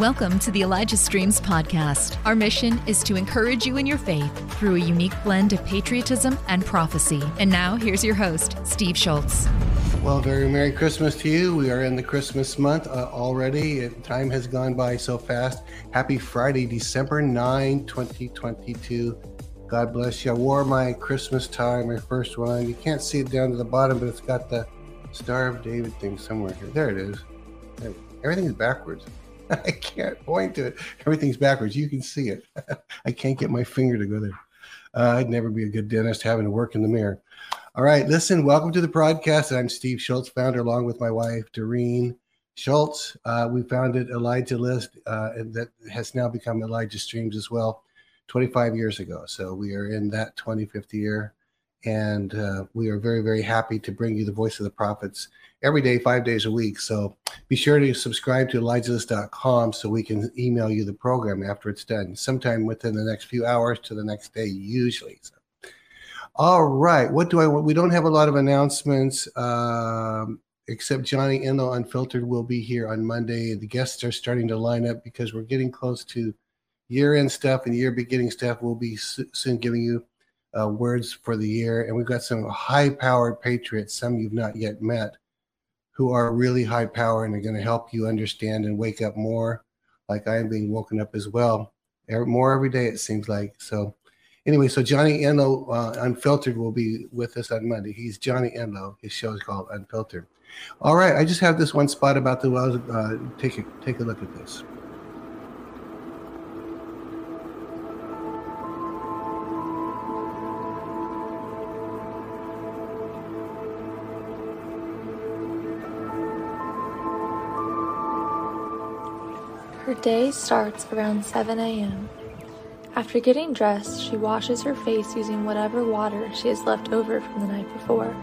Welcome to the Elijah Streams podcast. Our mission is to encourage you in your faith through a unique blend of patriotism and prophecy. And now, here's your host, Steve Shultz. Well, very Merry Christmas to you. We are in the Christmas month uh, already. Time has gone by so fast. Happy Friday, December 9, 2022. God bless you. I wore my Christmas tie, my first one. You can't see it down to the bottom, but it's got the Star of David thing somewhere here. There it is. Everything is backwards. I can't point to it. Everything's backwards. You can see it. I can't get my finger to go there. Uh, I'd never be a good dentist having to work in the mirror. All right, listen, welcome to the podcast. I'm Steve Shultz, founder, along with my wife, Doreen Shultz. Uh, we founded Elijah List uh, that has now become Elijah Streams as well 25 years ago. So we are in that 25th year. And uh, we are very, very happy to bring you the voice of the prophets every day, five days a week. So be sure to subscribe to ElijahList.com so we can email you the program after it's done, sometime within the next few hours to the next day, usually. So, all right. What do I want? We don't have a lot of announcements. Um, except Johnny Enlow Unfiltered will be here on Monday. The guests are starting to line up because we're getting close to year end stuff and year beginning stuff. We'll be soon giving you uh, words for the year. And we've got some high powered patriots, some you've not yet met, who are really high power and are going to help you understand and wake up more, like I am being woken up as well. More every day, it seems like. So, anyway, so Johnny Enlow uh, Unfiltered will be with us on Monday. He's Johnny Enlow. His show is called Unfiltered. All right, I just have this one spot about the wells. Uh, take a take a look at this. Day starts around 7 a.m. After getting dressed, she washes her face using whatever water she has left over from the night before.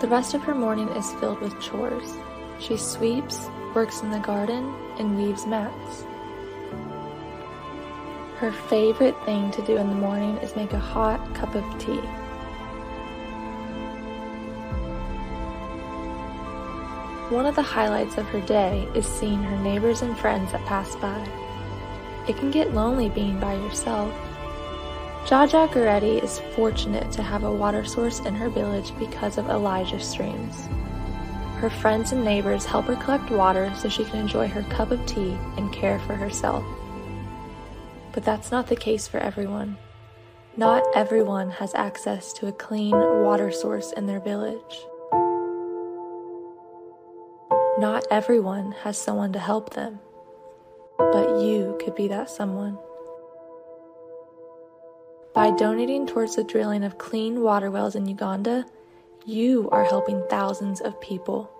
The rest of her morning is filled with chores. She sweeps, works in the garden, and weaves mats. Her favorite thing to do in the morning is make a hot cup of tea. One of the highlights of her day is seeing her neighbors and friends that pass by. It can get lonely being by yourself. Jaja Goretti is fortunate to have a water source in her village because of Elijah Streams. Her friends and neighbors help her collect water so she can enjoy her cup of tea and care for herself. But that's not the case for everyone. Not everyone has access to a clean water source in their village. Not everyone has someone to help them, but you could be that someone. By donating towards the drilling of clean water wells in Uganda, you are helping thousands of people.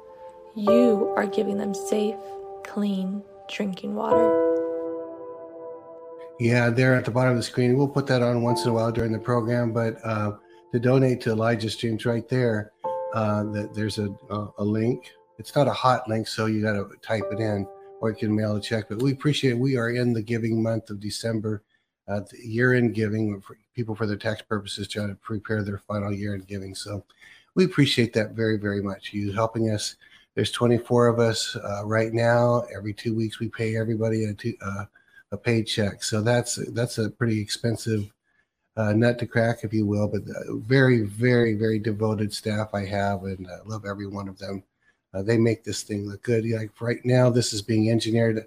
You are giving them safe, clean drinking water. Yeah, there at the bottom of the screen. We'll put that on once in a while during the program, but uh, to donate to Elijah's Streams right there, uh, there's a, a link it's not a hot link, so you got to type it in or you can mail a check. But we appreciate it. We are in the giving month of December, uh, year end giving for people for their tax purposes trying to prepare their final year end giving. So we appreciate that very, very much. You helping us. There's 24 of us uh, right now. Every two weeks, we pay everybody a, two, uh, a paycheck. So that's that's a pretty expensive uh, nut to crack, if you will. But uh, very, very, very devoted staff I have, and I love every one of them. Uh, they make this thing look good. Like right now, this is being engineered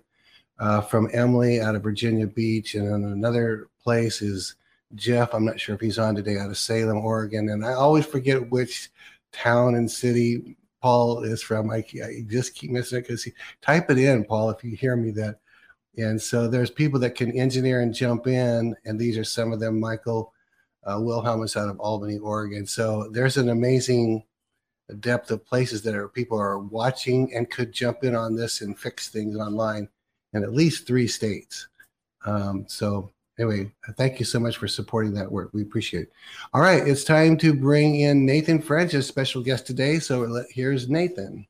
uh, from Emily out of Virginia Beach, and another place is Jeff. I'm not sure if he's on today out of Salem, Oregon, and I always forget which town and city Paul is from. I, I just keep missing it because type it in, Paul, if you hear me that. And so there's people that can engineer and jump in, and these are some of them. Michael uh, Wilhelm is out of Albany, Oregon. So there's an amazing depth of places that are people are watching and could jump in on this and fix things online in at least three states. Um, so anyway, thank you so much for supporting that work. We appreciate it. All right, it's time to bring in Nathan French as special guest today. So here's Nathan.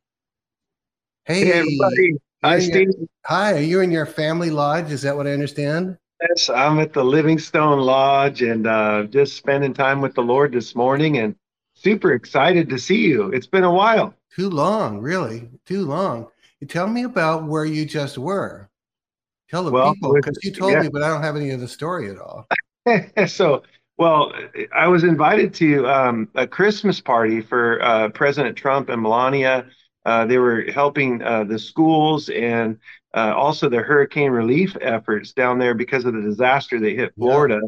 Hey, hey everybody. Hi, Steve. Hi, are you in your family lodge? Is that what I understand? Yes, I'm at the Livingstone Lodge and uh, just spending time with the Lord this morning and super excited to see you. It's been a while. Too long, really. Too long. You tell me about where you just were. Tell the Well, people because you told yeah. me, but I don't have any of the story at all. so, well, I was invited to um, a Christmas party for uh, President Trump and Melania. Uh, they were helping uh, the schools and uh, also the hurricane relief efforts down there because of the disaster that hit Florida.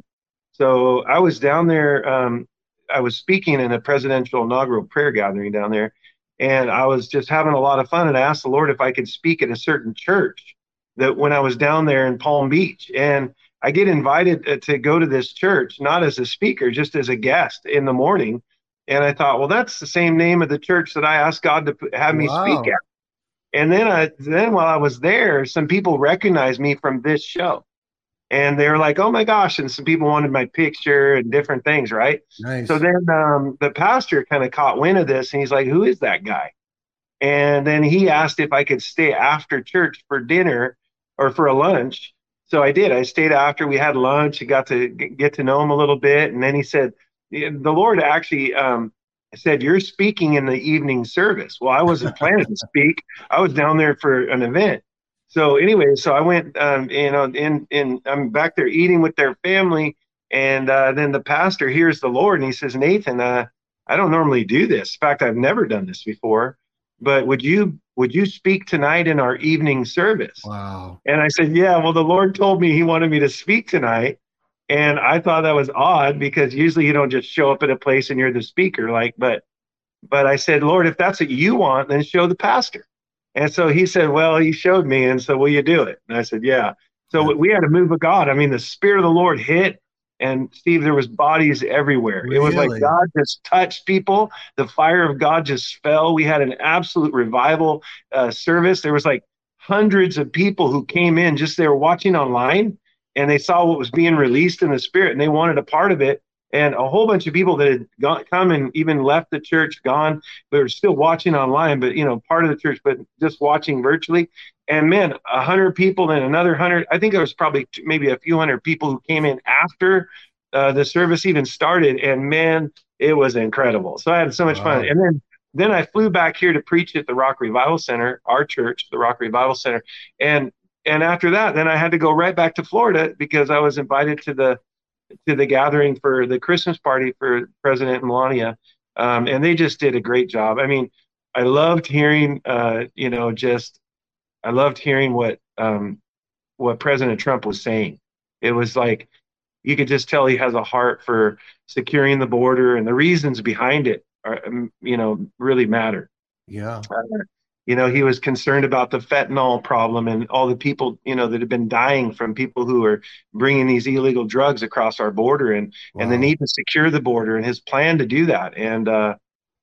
So I was down there. Um, I was speaking in a presidential inaugural prayer gathering down there, and I was just having a lot of fun. And I asked the Lord if I could speak at a certain church that when I was down there in Palm Beach. And I get invited uh, to go to this church, not as a speaker, just as a guest in the morning. And I thought, well, that's the same name of the church that I asked God to have me Wow. speak at. And then I, then while I was there, some people recognized me from this show. And they were like, oh my gosh. And some people wanted my picture and different things, right? Nice. So then um, the pastor kind of caught wind of this and he's like, Who is that guy? And then he asked if I could stay after church for dinner or for a lunch. So I did. I stayed after. We had lunch. I got to get to know him a little bit. And then he said, The the Lord actually um, said, You're speaking in the evening service. Well, I wasn't planning to speak, I was down there for an event. So anyway, so I went, um, you know, in in I'm back there eating with their family, and uh, then the pastor hears the Lord, and he says, Nathan, uh, I don't normally do this. In fact, I've never done this before. But would you would you speak tonight in our evening service? wow. And I said, Yeah. Well, the Lord told me He wanted me to speak tonight, and I thought that was odd because usually you don't just show up at a place and you're the speaker. Like, but but I said, Lord, if that's what you want, then show the pastor. And so he said, Well, he showed me, and so will you do it? And I said, Yeah. So Yeah. we had a move of God. I mean, the Spirit of the Lord hit, and Steve, there was bodies everywhere. It was like God just touched people. The fire of God just fell. We had an absolute revival uh, service. There was like hundreds of people who came in just they were watching online and they saw what was being released in the spirit and they wanted a part of it and a whole bunch of people that had gone, come and even left the church gone but were still watching online but you know part of the church but just watching virtually. And man a hundred people and another hundred i think there was probably maybe a few hundred people who came in after uh, the service even started. And man it was incredible. So i had so much Wow. fun and then then I flew back here to preach at the Rock Revival Center, our church, the Rock Revival Center, and and after that, then I had to go right back to Florida because I was invited to the to the gathering for the Christmas party for President Melania, um, and they just did a great job. I mean, I loved hearing, uh, you know, just I loved hearing what um, what President Trump was saying. It was like you could just tell he has a heart for securing the border, and the reasons behind it are, um, you know, really matter. Yeah. Uh, you know, he was concerned about the fentanyl problem and all the people, you know, that have been dying from people who are bringing these illegal drugs across our border and and the need to secure the border and his plan to do that. And uh,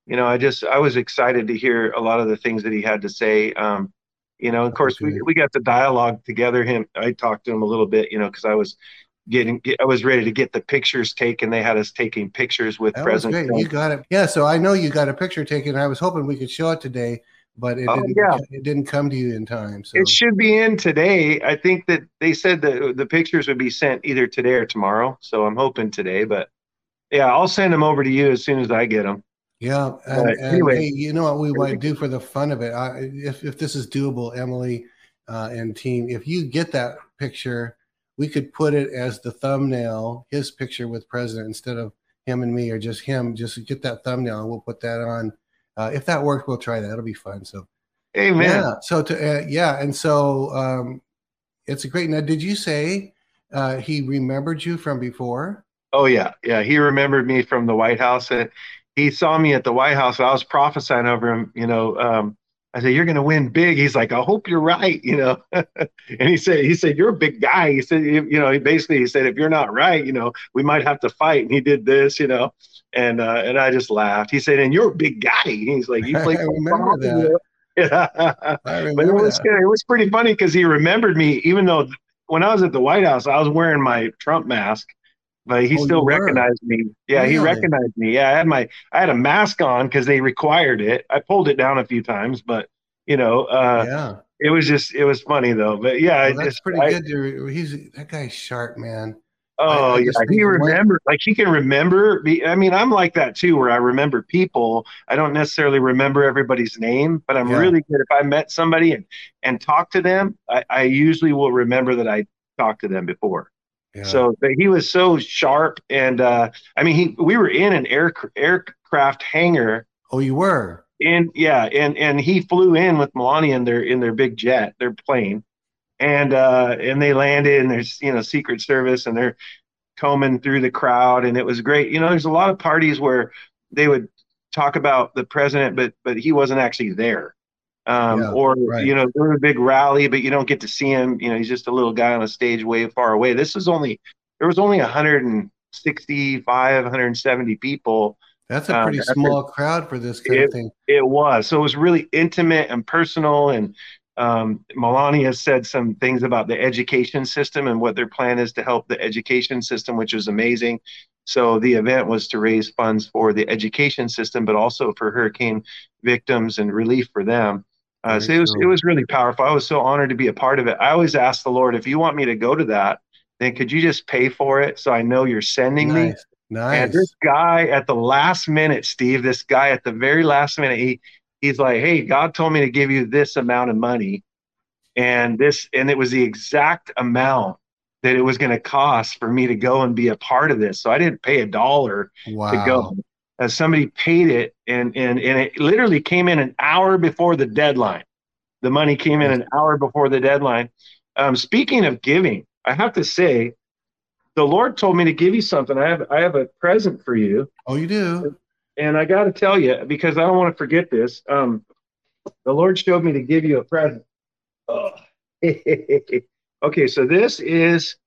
you know, I just I was excited to hear a lot of the things that he had to say. Um, you know, of course, we we got the dialogue together. Him, I talked to him a little bit, you know, because I was getting, I was ready to get the pictures taken. They had us taking pictures with That was President. great. You got it. Yeah. So I know you got a picture taken. I was hoping we could show it today, but it Oh, didn't. yeah. It didn't come to you in time. So It should be in today. I think that they said that the pictures would be sent either today or tomorrow. So I'm hoping today, but yeah, I'll send them over to you as soon as I get them. yeah. And, and anyway. hey, you know what we might do for the fun of it? I, if if this is doable, Emily uh, and team, if you get that picture, we could put it as the thumbnail, his picture with president instead of him and me or just him. Just get that thumbnail, and we'll put that on. Uh, if that works, we'll try that. It'll be fun. So. Amen. Yeah. So to uh, yeah, and so um, it's a great. Now, did you say uh, he remembered you from before? Oh yeah, yeah. He remembered me from the White House, and he saw me at the White House. I was prophesying over him. You know, um, I said, "You're going to win big." He's like, "I hope you're right." You know, and he said, "He said you're a big guy." He said, "You you know," he basically he said, "If you're not right, you know, we might have to fight." And he did this, you know, and uh, and I just laughed. He said, "And you're a big guy." He's like, "You play I remember football. Yeah. I but it was that. It was pretty funny because he remembered me, even though when I was at the White House, I was wearing my Trump mask, but he Oh, still you were? recognized me. Yeah, he recognized me. Yeah, I had my I had a mask on because they required it. I pulled it down a few times, but you know, uh, yeah, it was just it was funny though. But yeah, well, that's just pretty I- good. To, he's that guy's sharp, man. Oh yeah, he remember like he can remember. I mean, I'm like that too, where I remember people. I don't necessarily remember everybody's name, but I'm yeah. really good. If I met somebody and and talk to them, I, I usually will remember that I talked to them before. Yeah. So he was so sharp, and uh, I mean, he we were in an air aircraft hangar. Oh, you were. And yeah, and and he flew in with Melania in their in their big jet, their plane, and uh, and they landed and there's you know Secret Service and they're combing through the crowd and it was great. You know, there's a lot of parties where they would talk about the president, but but he wasn't actually there. Um, yeah, or right. you know, there's a big rally, but you don't get to see him. You know, he's just a little guy on a stage way far away. This was only there was only 165, 170 people. That's a pretty um, small crowd for this kind it, of thing. It was. So it was really intimate and personal and um, Melania said some things about the education system and what their plan is to help the education system, which is amazing. So the event was to raise funds for the education system, but also for hurricane victims and relief for them. Uh, so it was it was really powerful. I was so honored to be a part of it. I always ask the Lord, if you want me to go to that, then could you just pay for it so I know you're sending nice. me? Nice. And this guy at the last minute, Steve, this guy at the very last minute, he he's like, "Hey, God told me to give you this amount of money." And this and it was the exact amount that it was going to cost for me to go and be a part of this. So I didn't pay a dollar wow. to go. As somebody paid it and and and it literally came in an hour before the deadline. The money came in an hour before the deadline. Um, speaking of giving, I have to say, the Lord told me to give you something. I have I have a present for you. Oh, you do? And I got to tell you because I don't want to forget this. Um, the Lord showed me to give you a present. Oh. okay, so this is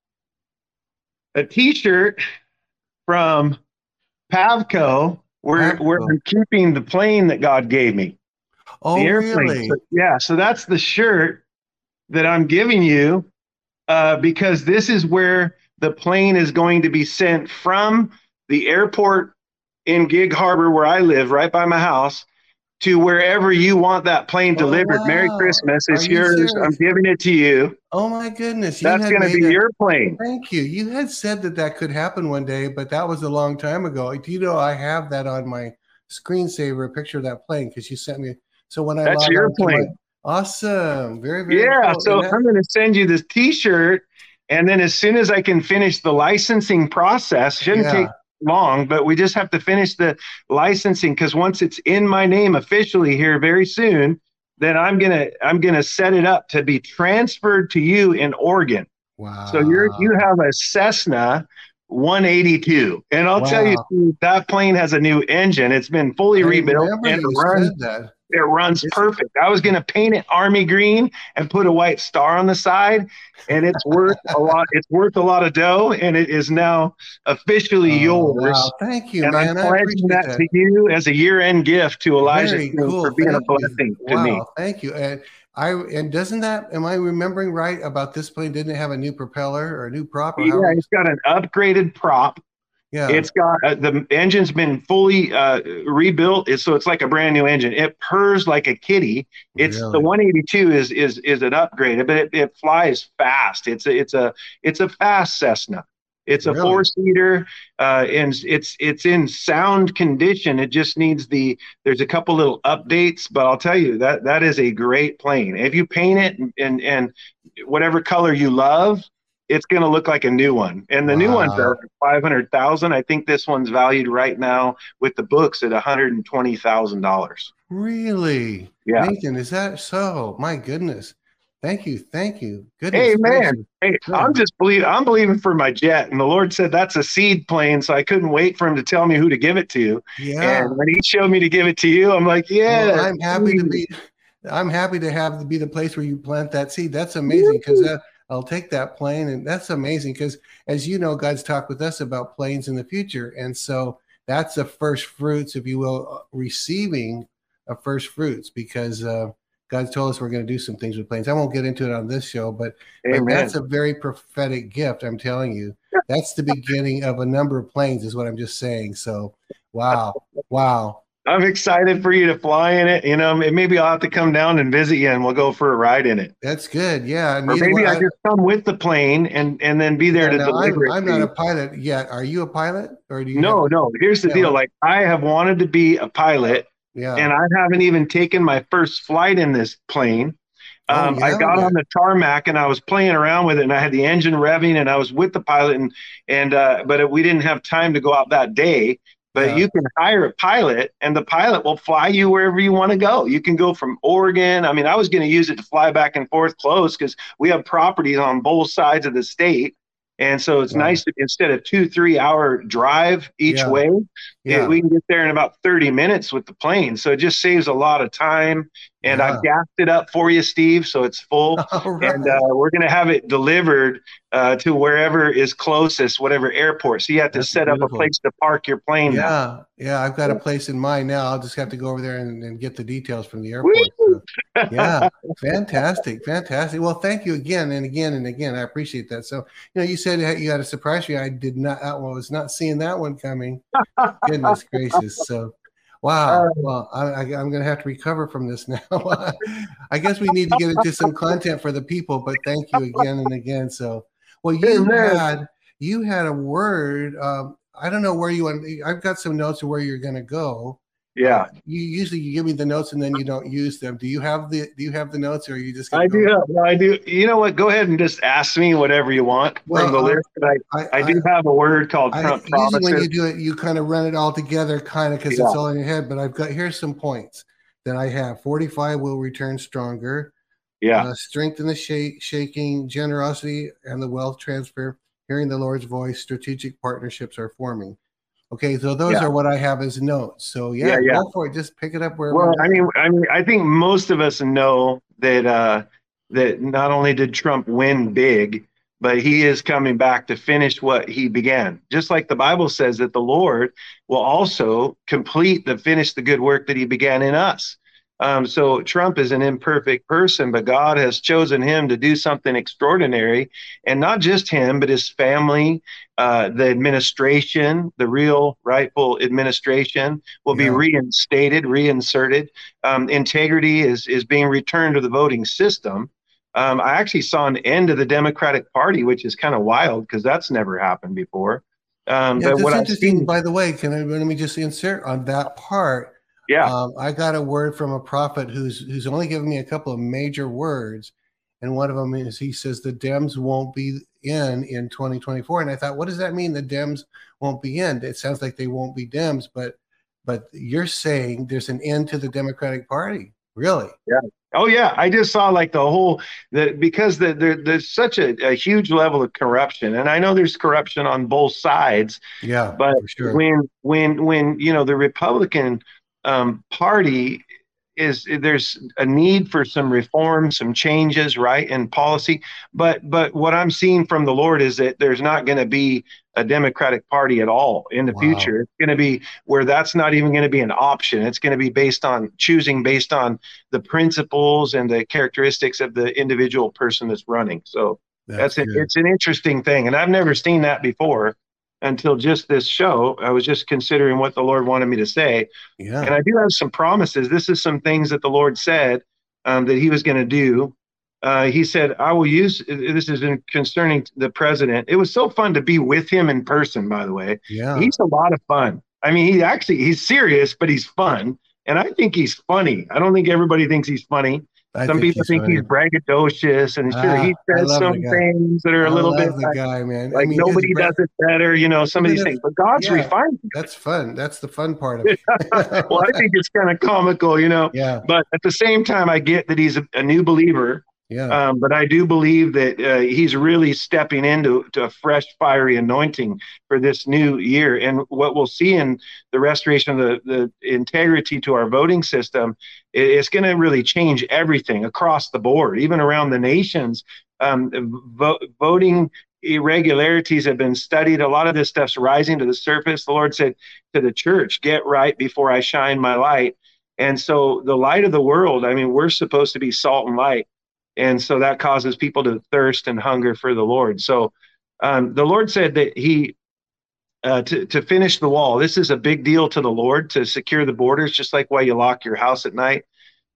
a T-shirt from Pavco, where Pavco. where I'm keeping the plane that God gave me. Oh, really? So, yeah, so that's the shirt that I'm giving you uh, because this is where the plane is going to be sent from the airport in Gig Harbor, where I live, right by my house, to wherever you want that plane delivered. Oh, wow. Merry Christmas. It's you yours. Serious? I'm giving it to you. Oh my goodness. You That's going to be a, your plane. Thank you. You had said that that could happen one day, but that was a long time ago. Do you know I have that on my screensaver, a picture of that plane because you sent me. So when I That's your plane. My, awesome. Very, very Yeah. Cool. So that, I'm going to send you this t-shirt. And then as soon as I can finish the licensing process, shouldn't yeah. take long, but we just have to finish the licensing because once it's in my name officially here very soon, then I'm gonna I'm gonna set it up to be transferred to you in Oregon. Wow. So you're you have a Cessna 182, and I'll wow. tell you that plane has a new engine. It's been fully I rebuilt and run. It runs perfect. I was going to paint it army green and put a white star on the side, and it's worth a lot. It's worth a lot of dough, and it is now officially oh, yours. Wow. Thank you, and man. I'm pledging that, that, to you as a year-end gift to Elijah cool. for being Thank a blessing you. to wow. me. Thank you. And I and doesn't that am I remembering right about this plane? Didn't it have a new propeller or a new prop? yeah, it's got an upgraded prop. Yeah. It's got uh, the engine's been fully uh, rebuilt, it's, so it's like a brand new engine. It purrs like a kitty. It's really? the 182 is is is an upgrade, but it, it flies fast. It's a it's a it's a fast Cessna. It's a four seater, uh, and it's it's in sound condition. It just needs the. There's a couple little updates, but I'll tell you that that is a great plane. If you paint it and and, and whatever color you love, it's going to look like a new one. And the wow. new ones are 500,000. I think this one's valued right now with the books at $120,000. Really? Yeah. Nathan, is that so? My goodness. Thank you. Thank you. Goodness hey man, hey, I'm just believe I'm believing for my jet. And the Lord said that's a seed plane, so I couldn't wait for him to tell me who to give it to. Yeah. And when he showed me to give it to you, I'm like, yeah. Well, I'm happy to be I'm happy to have to be the place where you plant that seed. That's amazing because that I'll take that plane. And that's amazing because, as you know, God's talked with us about planes in the future. And so that's the first fruits, if you will, uh, receiving a first fruits because uh, God's told us we're going to do some things with planes. I won't get into it on this show, but, but that's a very prophetic gift. I'm telling you, that's the beginning of a number of planes, is what I'm just saying. So, wow, wow. I'm excited for you to fly in it. You know, maybe I'll have to come down and visit you, and we'll go for a ride in it. That's good. Yeah, or maybe I, I just come with the plane and and then be there yeah, to deliver. I'm, I'm not a pilot yet. Are you a pilot, or do you? No, have- no. Here's the yeah. deal. Like I have wanted to be a pilot, yeah, and I haven't even taken my first flight in this plane. Oh, um, oh, yeah, I got on the tarmac and I was playing around with it, and I had the engine revving, and I was with the pilot, and and uh, but it, we didn't have time to go out that day. But yeah. you can hire a pilot, and the pilot will fly you wherever you want to go. You can go from Oregon. I mean, I was going to use it to fly back and forth close because we have properties on both sides of the state. And so it's nice to, instead of two, three hour drive each yeah. way, yeah. We can get there in about 30 minutes with the plane. So it just saves a lot of time and. I've gassed it up for you, Steve, so it's full. Right. And uh, we're going to have it delivered uh, to wherever is closest, whatever airport. So you have to That's set beautiful. up a place to park your plane. Yeah, now. yeah, I've got a place in mind now. I'll just have to go over there and, and get the details from the airport. So, yeah, fantastic, fantastic. Well, thank you again and again and again. I appreciate that. So you know, you said you had a surprise for me. I did not. I was not seeing that one coming. Goodness gracious. So Wow. Uh, well, I, am going to have to recover from this now. I guess we need to get into some content for the people, but thank you again and again. So, well, you had you had a word. Um, I don't know where you want. I've got some notes of where you're going to go. Yeah. You usually you give me the notes and then you don't use them. Do you have the Do you have the notes or are you just? I do. Have, no, I do. You know what? Go ahead and just ask me whatever you want well, from the list. I, I, I, do have a word called Trump promises. Usually when you do it, you kind of run it all together, kind of because yeah. it's all in your head. But I've got here's some points that I have. Forty five will return stronger. Yeah. Uh, strength in the shake, shaking, generosity, and the wealth transfer. Hearing the Lord's voice, strategic partnerships are forming. Okay, so those yeah. are what I have as notes. So yeah, yeah, yeah, go for it. Just pick it up where. Well, I mean, I mean, I think most of us know that uh, that not only did Trump win big, but he is coming back to finish what he began. Just like the Bible says that the Lord will also complete the finish the good work that he began in us. Um, so Trump is an imperfect person, but God has chosen him to do something extraordinary, and not just him, but his family, uh, the administration, the real rightful administration, will yeah. be reinstated, reinserted. Um, integrity is is being returned to the voting system. Um, I actually saw an end of the Democratic Party, which is kind of wild because that's never happened before. Um, yeah, but what interesting. Seen, by the way, can I let me just insert on that part? Yeah. Um, I got a word from a prophet who's who's only given me a couple of major words, and one of them is he says the Dems won't be in in 2024. And I thought, what does that mean? The Dems won't be in? It sounds like they won't be Dems, but but you're saying there's an end to the Democratic Party, really? Yeah. Oh yeah, I just saw like the whole the because the, there, there's such a, a, huge level of corruption, and I know there's corruption on both sides. Yeah, but sure. when when when you know the Republican um, party is there's a need for some reform, some changes, right, in policy. But but what I'm seeing from the Lord is that there's not going to be a Democratic Party at all in the wow. future. It's going to be where that's not even going to be an option. It's going to be based on choosing based on the principles and the characteristics of the individual person that's running. So that's, that's it's an interesting thing, and I've never seen that before until just this show. I was just considering what the Lord wanted me to say. Yeah. And I do have some promises. This is some things that the Lord said um, that He was going to do. Uh, he said, I will use this is in concerning the president. It was so fun to be with him in person, by the way. Yeah. He's a lot of fun. I mean, he actually he's serious, but he's fun. And I think he's funny. I don't think everybody thinks he's funny. I some think people think funny. he's braggadocious, and sure, he ah, says some things that are a I little bit the like, guy, man. Like I mean, nobody does it better, you know. Some of these things, but God's yeah, refined. That's fun. That's the fun part of it. well, I think it's kind of comical, you know. Yeah. But at the same time, I get that he's a, a new believer, yeah. Um, but I do believe that uh, he's really stepping into to a fresh, fiery anointing for this new year. And what we'll see in the restoration of the, the integrity to our voting system, it's going to really change everything across the board, even around the nations. Um, vo- voting irregularities have been studied. A lot of this stuff's rising to the surface. The Lord said to the church, Get right before I shine my light. And so, the light of the world, I mean, we're supposed to be salt and light and so that causes people to thirst and hunger for the Lord. So um, the Lord said that He uh, to, to finish the wall. This is a big deal to the Lord to secure the borders, just like why you lock your house at night.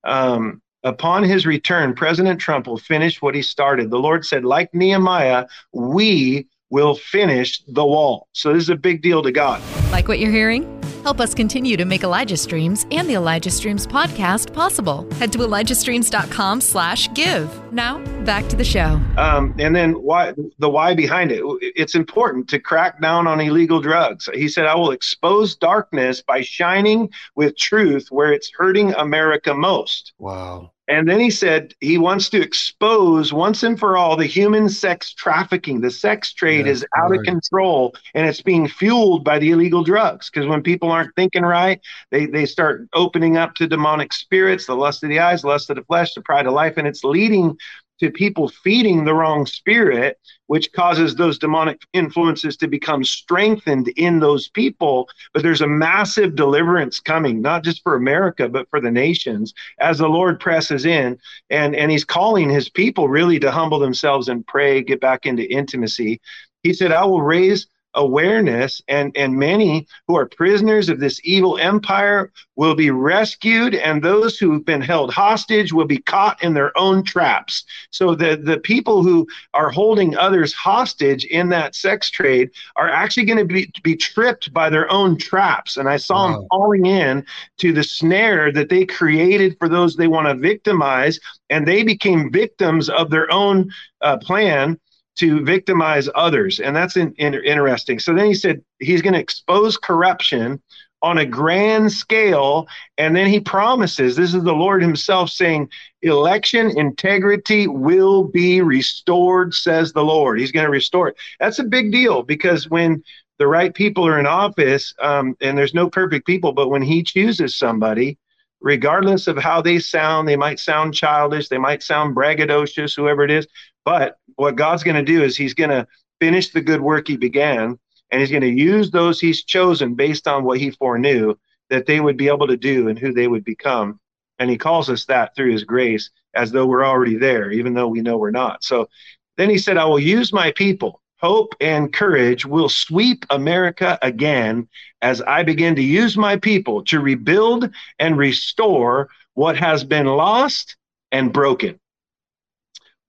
Um, upon his return, President Trump will finish what he started. The Lord said, like Nehemiah, we will finish the wall. So this is a big deal to God. Like what you're hearing? Help us continue to make Elijah Streams and the Elijah Streams podcast possible. Head to ElijahStreams.com slash give. Now, back to the show. Um, and then why the why behind it. It's important to crack down on illegal drugs. He said, I will expose darkness by shining with truth where it's hurting America most. Wow. And then he said he wants to expose once and for all the human sex trafficking. The sex trade is out of control and it's being fueled by the illegal drugs. Because when people aren't thinking right, they, they start opening up to demonic spirits, the lust of the eyes, the lust of the flesh, the pride of life. And it's leading to people feeding the wrong spirit, which causes those demonic influences to become strengthened in those people. But there's a massive deliverance coming, not just for America, but for the nations as the Lord presses in. And, and He's calling His people really to humble themselves and pray, get back into intimacy. He said, I will raise awareness and and many who are prisoners of this evil empire will be rescued and those who've been held hostage will be caught in their own traps so the the people who are holding others hostage in that sex trade are actually going to be be tripped by their own traps and i saw wow. them falling in to the snare that they created for those they want to victimize and they became victims of their own uh, plan to victimize others. And that's in, in, interesting. So then he said he's going to expose corruption on a grand scale. And then he promises this is the Lord himself saying, election integrity will be restored, says the Lord. He's going to restore it. That's a big deal because when the right people are in office, um, and there's no perfect people, but when he chooses somebody, regardless of how they sound, they might sound childish, they might sound braggadocious, whoever it is, but what God's going to do is He's going to finish the good work He began, and He's going to use those He's chosen based on what He foreknew that they would be able to do and who they would become. And He calls us that through His grace as though we're already there, even though we know we're not. So then He said, I will use my people. Hope and courage will sweep America again as I begin to use my people to rebuild and restore what has been lost and broken.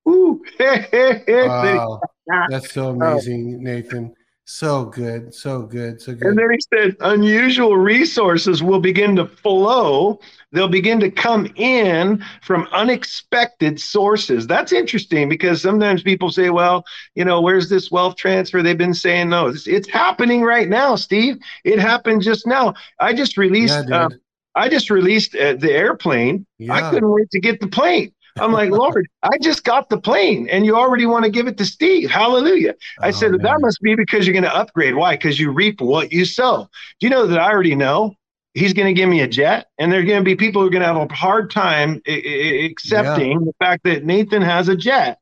Ooh. wow. That's so oh. amazing, Nathan. So good, so good, so good. And then he said, unusual resources will begin to flow. They'll begin to come in from unexpected sources. That's interesting because sometimes people say, well, you know, where's this wealth transfer? They've been saying, no, it's, it's happening right now, Steve. It happened just now. I just released. Yeah, uh, I just released uh, the airplane. Yeah. I couldn't wait to get the plane. I'm like, Lord, I just got the plane and you already want to give it to Steve. Hallelujah. I oh, said, man. that must be because you're going to upgrade. Why? Because you reap what you sow. Do you know that I already know he's going to give me a jet? And there are going to be people who are going to have a hard time accepting yeah. the fact that Nathan has a jet.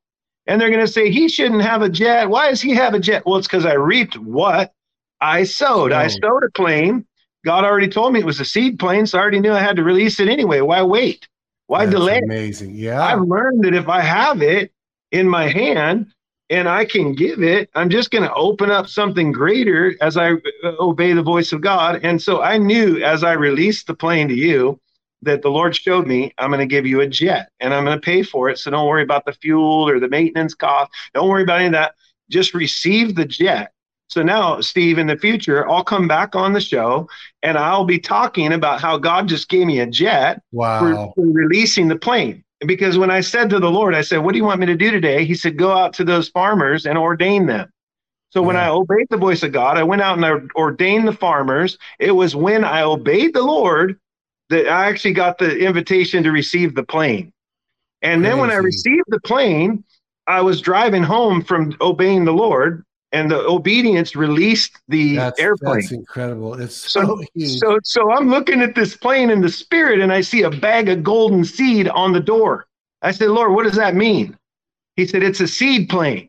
And they're going to say, he shouldn't have a jet. Why does he have a jet? Well, it's because I reaped what I sowed. Oh. I sowed a plane. God already told me it was a seed plane, so I already knew I had to release it anyway. Why wait? Why That's delay? Amazing. Yeah. I've learned that if I have it in my hand and I can give it, I'm just going to open up something greater as I uh, obey the voice of God. And so I knew as I released the plane to you that the Lord showed me, I'm going to give you a jet and I'm going to pay for it. So don't worry about the fuel or the maintenance cost. Don't worry about any of that. Just receive the jet so now, Steve, in the future, I'll come back on the show and I'll be talking about how God just gave me a jet wow. for, for releasing the plane. Because when I said to the Lord, I said, What do you want me to do today? He said, Go out to those farmers and ordain them. So when I obeyed the voice of God, I went out and I ordained the farmers. It was when I obeyed the Lord that I actually got the invitation to receive the plane. And Crazy. then when I received the plane, I was driving home from obeying the Lord and the obedience released the that's, airplane. That's incredible. It's so, so huge. So so I'm looking at this plane in the spirit and I see a bag of golden seed on the door. I said, Lord, what does that mean? He said, It's a seed plane.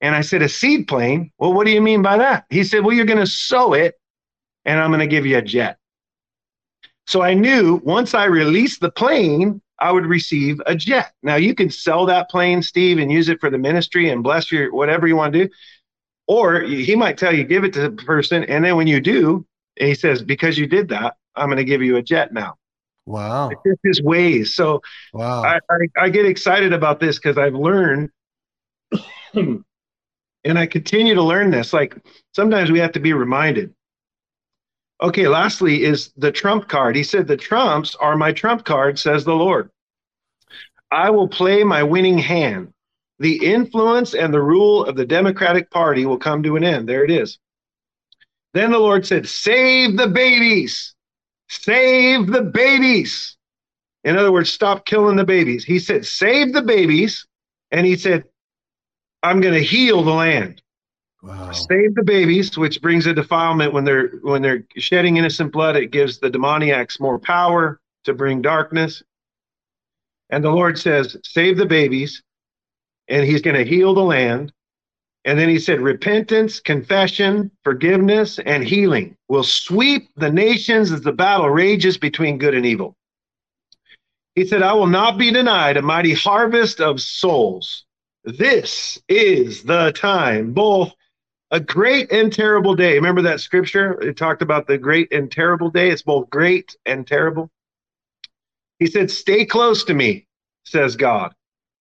And I said, A seed plane? Well, what do you mean by that? He said, Well, you're going to sow it and I'm going to give you a jet. So I knew once I released the plane, I would receive a jet. Now you can sell that plane, Steve, and use it for the ministry and bless your whatever you want to do. Or he might tell you, give it to the person. And then when you do, he says, because you did that, I'm going to give you a jet now. Wow. It's his ways. So wow. I, I, I get excited about this because I've learned and I continue to learn this. Like sometimes we have to be reminded. Okay, lastly is the trump card. He said, The trumps are my trump card, says the Lord. I will play my winning hand. The influence and the rule of the Democratic Party will come to an end. There it is. Then the Lord said, Save the babies. Save the babies. In other words, stop killing the babies. He said, Save the babies. And he said, I'm going to heal the land. Wow. Save the babies, which brings a defilement when they're when they're shedding innocent blood. It gives the demoniacs more power to bring darkness. And the Lord says, "Save the babies," and He's going to heal the land. And then He said, "Repentance, confession, forgiveness, and healing will sweep the nations as the battle rages between good and evil." He said, "I will not be denied a mighty harvest of souls." This is the time, both a great and terrible day. Remember that scripture? It talked about the great and terrible day. It's both great and terrible. He said, Stay close to me, says God,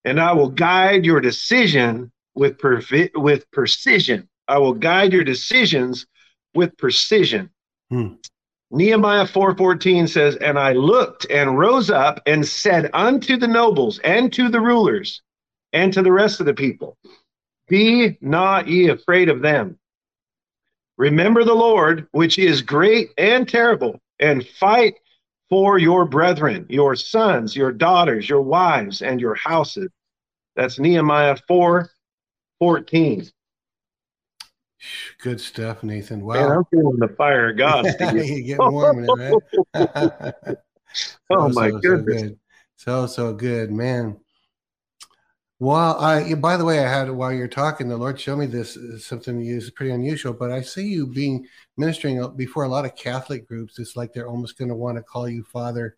and I will guide your decision with, with precision. I will guide your decisions with precision. Hmm. Nehemiah 4:14 says, "And I looked and rose up and said unto the nobles and to the rulers and to the rest of the people, be not ye afraid of them. Remember the Lord, which is great and terrible, and fight for your brethren, your sons, your daughters, your wives, and your houses. That's Nehemiah 4 14. Good stuff, Nathan. Man, Wow. I'm feeling the fire of God. You're getting warm man. oh, So, my so, goodness. So good. So, so good, man. Well, I by the way, I had while you're talking, the Lord showed me this uh, something you is pretty unusual, but I see you being ministering uh, before a lot of Catholic groups. It's like they're almost going to want to call you Father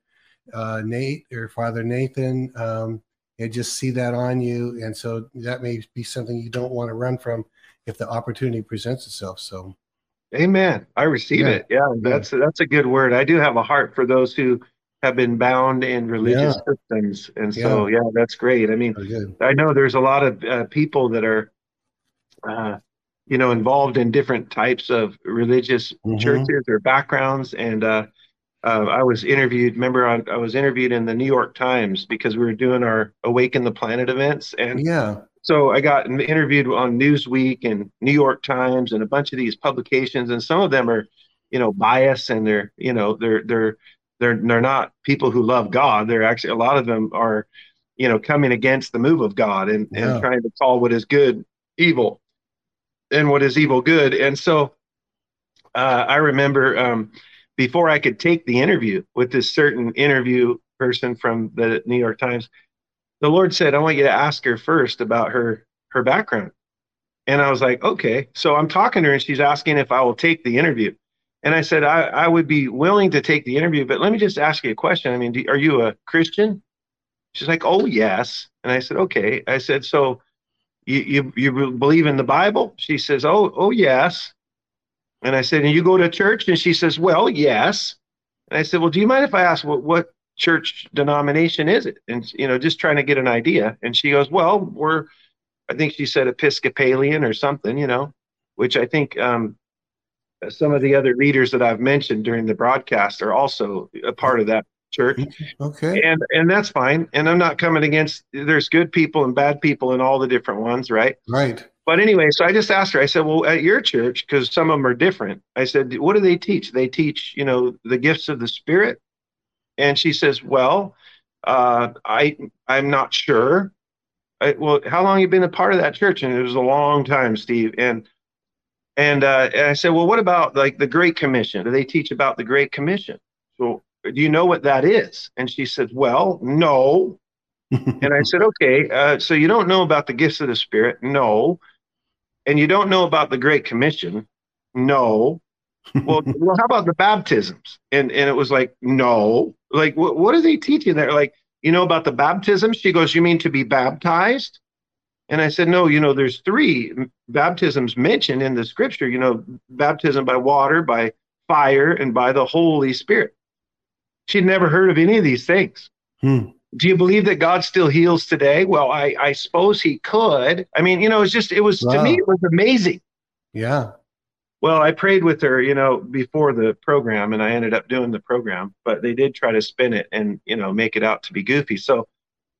uh, Nate or Father Nathan, um, and just see that on you, and so that may be something you don't want to run from if the opportunity presents itself. So, Amen. I receive Yeah. it. Yeah, that's that's a good word. I do have a heart for those who have been bound in religious systems, and so yeah, that's great. I mean. I know there's a lot of uh, people that are, uh, you know, involved in different types of religious Mhm. churches or backgrounds. And uh, uh, I was interviewed. Remember, I, I was interviewed in the New York Times because we were doing our Awaken the Planet events, and Yeah. so I got interviewed on Newsweek and New York Times and a bunch of these publications, and some of them are, you know, biased and they're, you know, they're they're they're they're not people who love God. They're actually a lot of them are, you know, coming against the move of God and Yeah. and trying to call what is good evil, and what is evil good. And so, uh, I remember um, before I could take the interview with this certain interview person from the New York Times the Lord said, I want you to ask her first about her her background. And I was like, okay. So I'm talking to her and she's asking if I will take the interview. And I said, I, I would be willing to take the interview, but let me just ask you a question. I mean, do, are you a Christian? She's like, oh, yes. And I said, okay. I said, so you, you, you believe in the Bible? She says, oh, oh, yes. And I said, and you go to church? And she says, well, yes. And I said, well, do you mind if I ask what, what church denomination is it? And you know, just trying to get an idea. And she goes, "Well, we're, I think she said Episcopalian or something, you know, which I think um, some of the other leaders that I've mentioned during the broadcast are also a part of that church, Okay. and and that's fine. And I'm not coming against. There's good people and bad people in all the different ones, right? Right. But anyway, so I just asked her. I said, "Well, at your church, because some of them are different." I said, "What do they teach? They teach, you know, the gifts of the Spirit." And she says, "Well, uh, I I'm not sure." I, well, how long you been a part of that church? And it was a long time, Steve. And and, uh, and I said, "Well, what about like the Great Commission? Do they teach about the Great Commission?" So, do you know what that is? And she said, "Well, no." And I said, okay, uh, so you don't know about the gifts of the Spirit? No. And you don't know about the Great Commission? No. Well, well, how about the baptisms? And and it was like, no. Like, what, what are they teaching there? Like, you know about the baptisms? She goes, you mean to be baptized? And I said, no, you know, there's three baptisms mentioned in the scripture, you know, baptism by water, by fire, and by the Holy Spirit. She'd never heard of any of these things. Hmm. Do you believe that God still heals today? Well, I, I suppose he could. I mean, you know, it's just, it was, wow. to me, it was amazing. Yeah. Well, I prayed with her, you know, before the program and I ended up doing the program, but they did try to spin it and, you know, make it out to be goofy. So,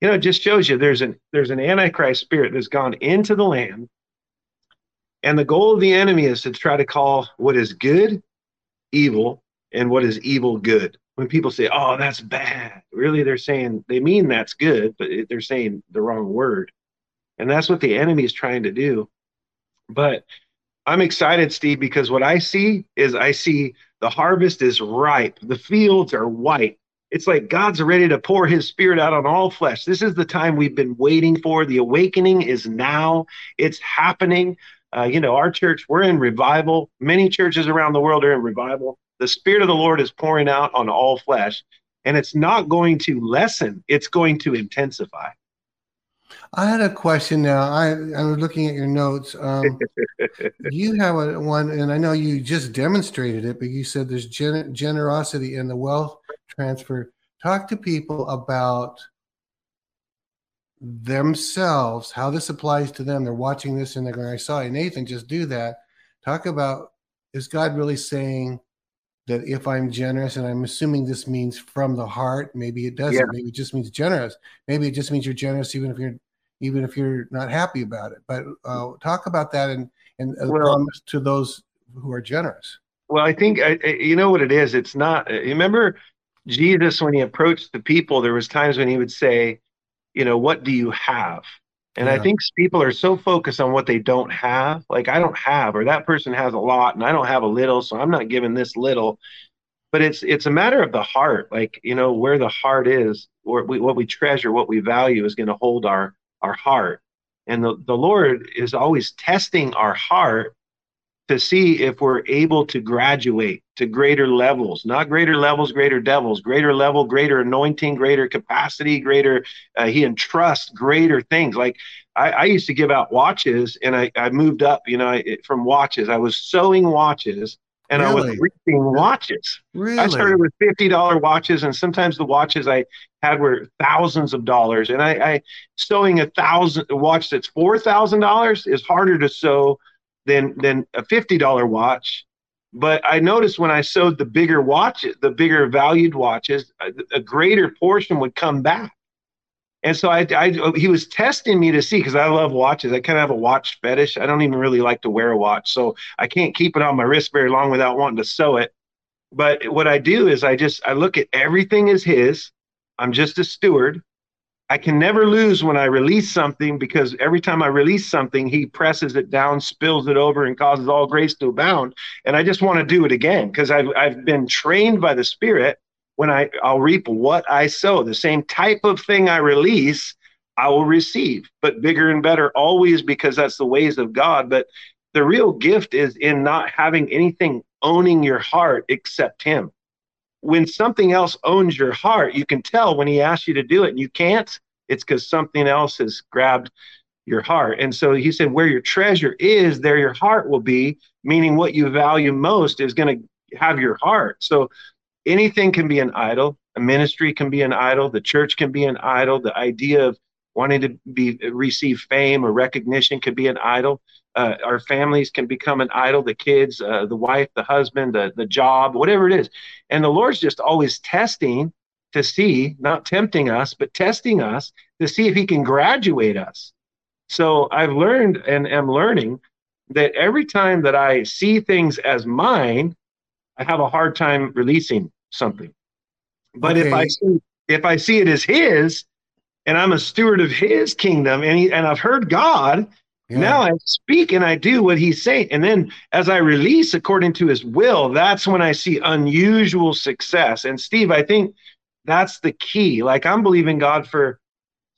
you know, it just shows you there's an there's an antichrist spirit that's gone into the land. And the goal of the enemy is to try to call what is good evil and what is evil good. When people say, "Oh, that's bad," really they're saying they mean that's good, but they're saying the wrong word. And that's what the enemy is trying to do. But I'm excited, Steve, because what I see is I see the harvest is ripe. The fields are white. It's like God's ready to pour his spirit out on all flesh. This is the time we've been waiting for. The awakening is now, it's happening. Uh, you know, our church, we're in revival. Many churches around the world are in revival. The spirit of the Lord is pouring out on all flesh, and it's not going to lessen, it's going to intensify. I had a question now. I I was looking at your notes. Um, you have a, one, and I know you just demonstrated it, but you said there's gen- generosity in the wealth transfer. Talk to people about themselves, how this applies to them. They're watching this and they're going, "I saw Nathan just do that." Talk about is God really saying that if I'm generous, and I'm assuming this means from the heart, maybe it doesn't. Yeah. Maybe it just means generous. Maybe it just means you're generous even if you're even if you're not happy about it. But uh, talk about that and and well, promise to those who are generous. Well, I think I, you know what it is. It's not. Remember Jesus when he approached the people. There was times when he would say, you know, what do you have? And yeah. I think people are so focused on what they don't have. Like I don't have, or that person has a lot, and I don't have a little, so I'm not giving this little. But it's it's a matter of the heart. Like you know where the heart is, or we, what we treasure, what we value, is going to hold our our heart. And the, the Lord is always testing our heart to see if we're able to graduate to greater levels, not greater levels, greater devils, greater level, greater anointing, greater capacity, greater, uh, he entrusts greater things. Like I, I, used to give out watches and I, I moved up, you know, I, from watches. I was sowing watches and really? I was reaping watches. Really? I started with fifty dollar watches, and sometimes the watches I had were thousands of dollars. And I, I sowing a thousand a watch that's four thousand dollars is harder to sow than than a fifty dollar watch. But I noticed when I sowed the bigger watches, the bigger valued watches, a, a greater portion would come back. And so I, I, he was testing me to see because I love watches. I kind of have a watch fetish. I don't even really like to wear a watch, so I can't keep it on my wrist very long without wanting to sow it. But what I do is I just I look at everything as his. I'm just a steward. I can never lose when I release something because every time I release something, he presses it down, spills it over, and causes all grace to abound. And I just want to do it again because I've I've been trained by the Spirit when I I'll reap what I sow. The same type of thing I release, I will receive, but bigger and better always because that's the ways of God. But the real gift is in not having anything owning your heart except Him. When something else owns your heart, you can tell when He asks you to do it and you can't, it's because something else has grabbed your heart. And so He said, Where your treasure is, there your heart will be, meaning what you value most is going to have your heart. So anything can be an idol. A ministry can be an idol. The church can be an idol. The idea of wanting to be receive fame or recognition could be an idol. Uh, our families can become an idol. The kids, uh, the wife, the husband, the the job, whatever it is. And the Lord's just always testing to see, not tempting us, but testing us to see if He can graduate us. So I've learned and am learning that every time that I see things as mine, I have a hard time releasing something. But okay. if I see if I see it as his and I'm a steward of his kingdom and he, and I've heard God, yeah. now I speak and I do what he's saying. And then as I release according to his will, that's when I see unusual success. And Steve, I think that's the key. Like I'm believing God for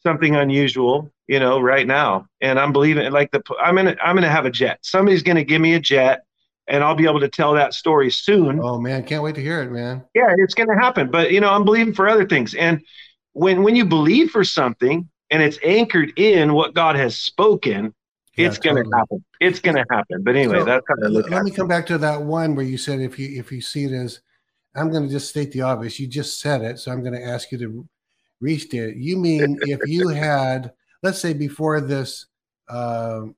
something unusual, you know, right now. And I'm believing like the I'm gonna I'm gonna have a jet. Somebody's gonna give me a jet and I'll be able to tell that story soon. Oh man, can't wait to hear it, man. Yeah, it's going to happen. But you know, I'm believing for other things. And when when you believe for something, and it's anchored in what God has spoken, Yeah, it's going to happen. It's going to happen. But anyway, So, that's how I let, look let me it. come back to that one where you said if you if you see it as i'm going to just state the obvious you just said it so i'm going to ask you to restate it you mean if you had let's say before this um,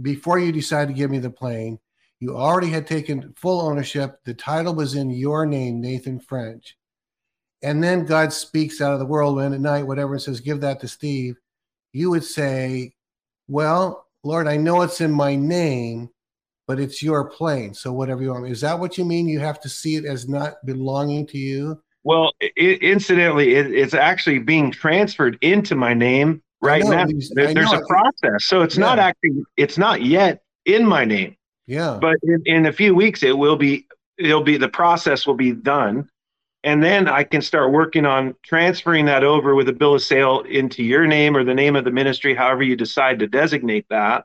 before you decided to give me the plane you already had taken full ownership the title was in your name nathan french and then god speaks out of the whirlwind at night whatever and says give that to steve you would say well lord i know it's in my name but it's your plane. So whatever you want. Is that what you mean? You have to see it as not belonging to you. Well, i incidentally, it, it's actually being transferred into my name right know, now. There- there's a process, so it's not Yeah. actually, it's not yet in my name. Yeah. but in, in a few weeks it will be it'll be the process will be done and then i can start working on transferring that over with a bill of sale into your name or the name of the ministry however you decide to designate that.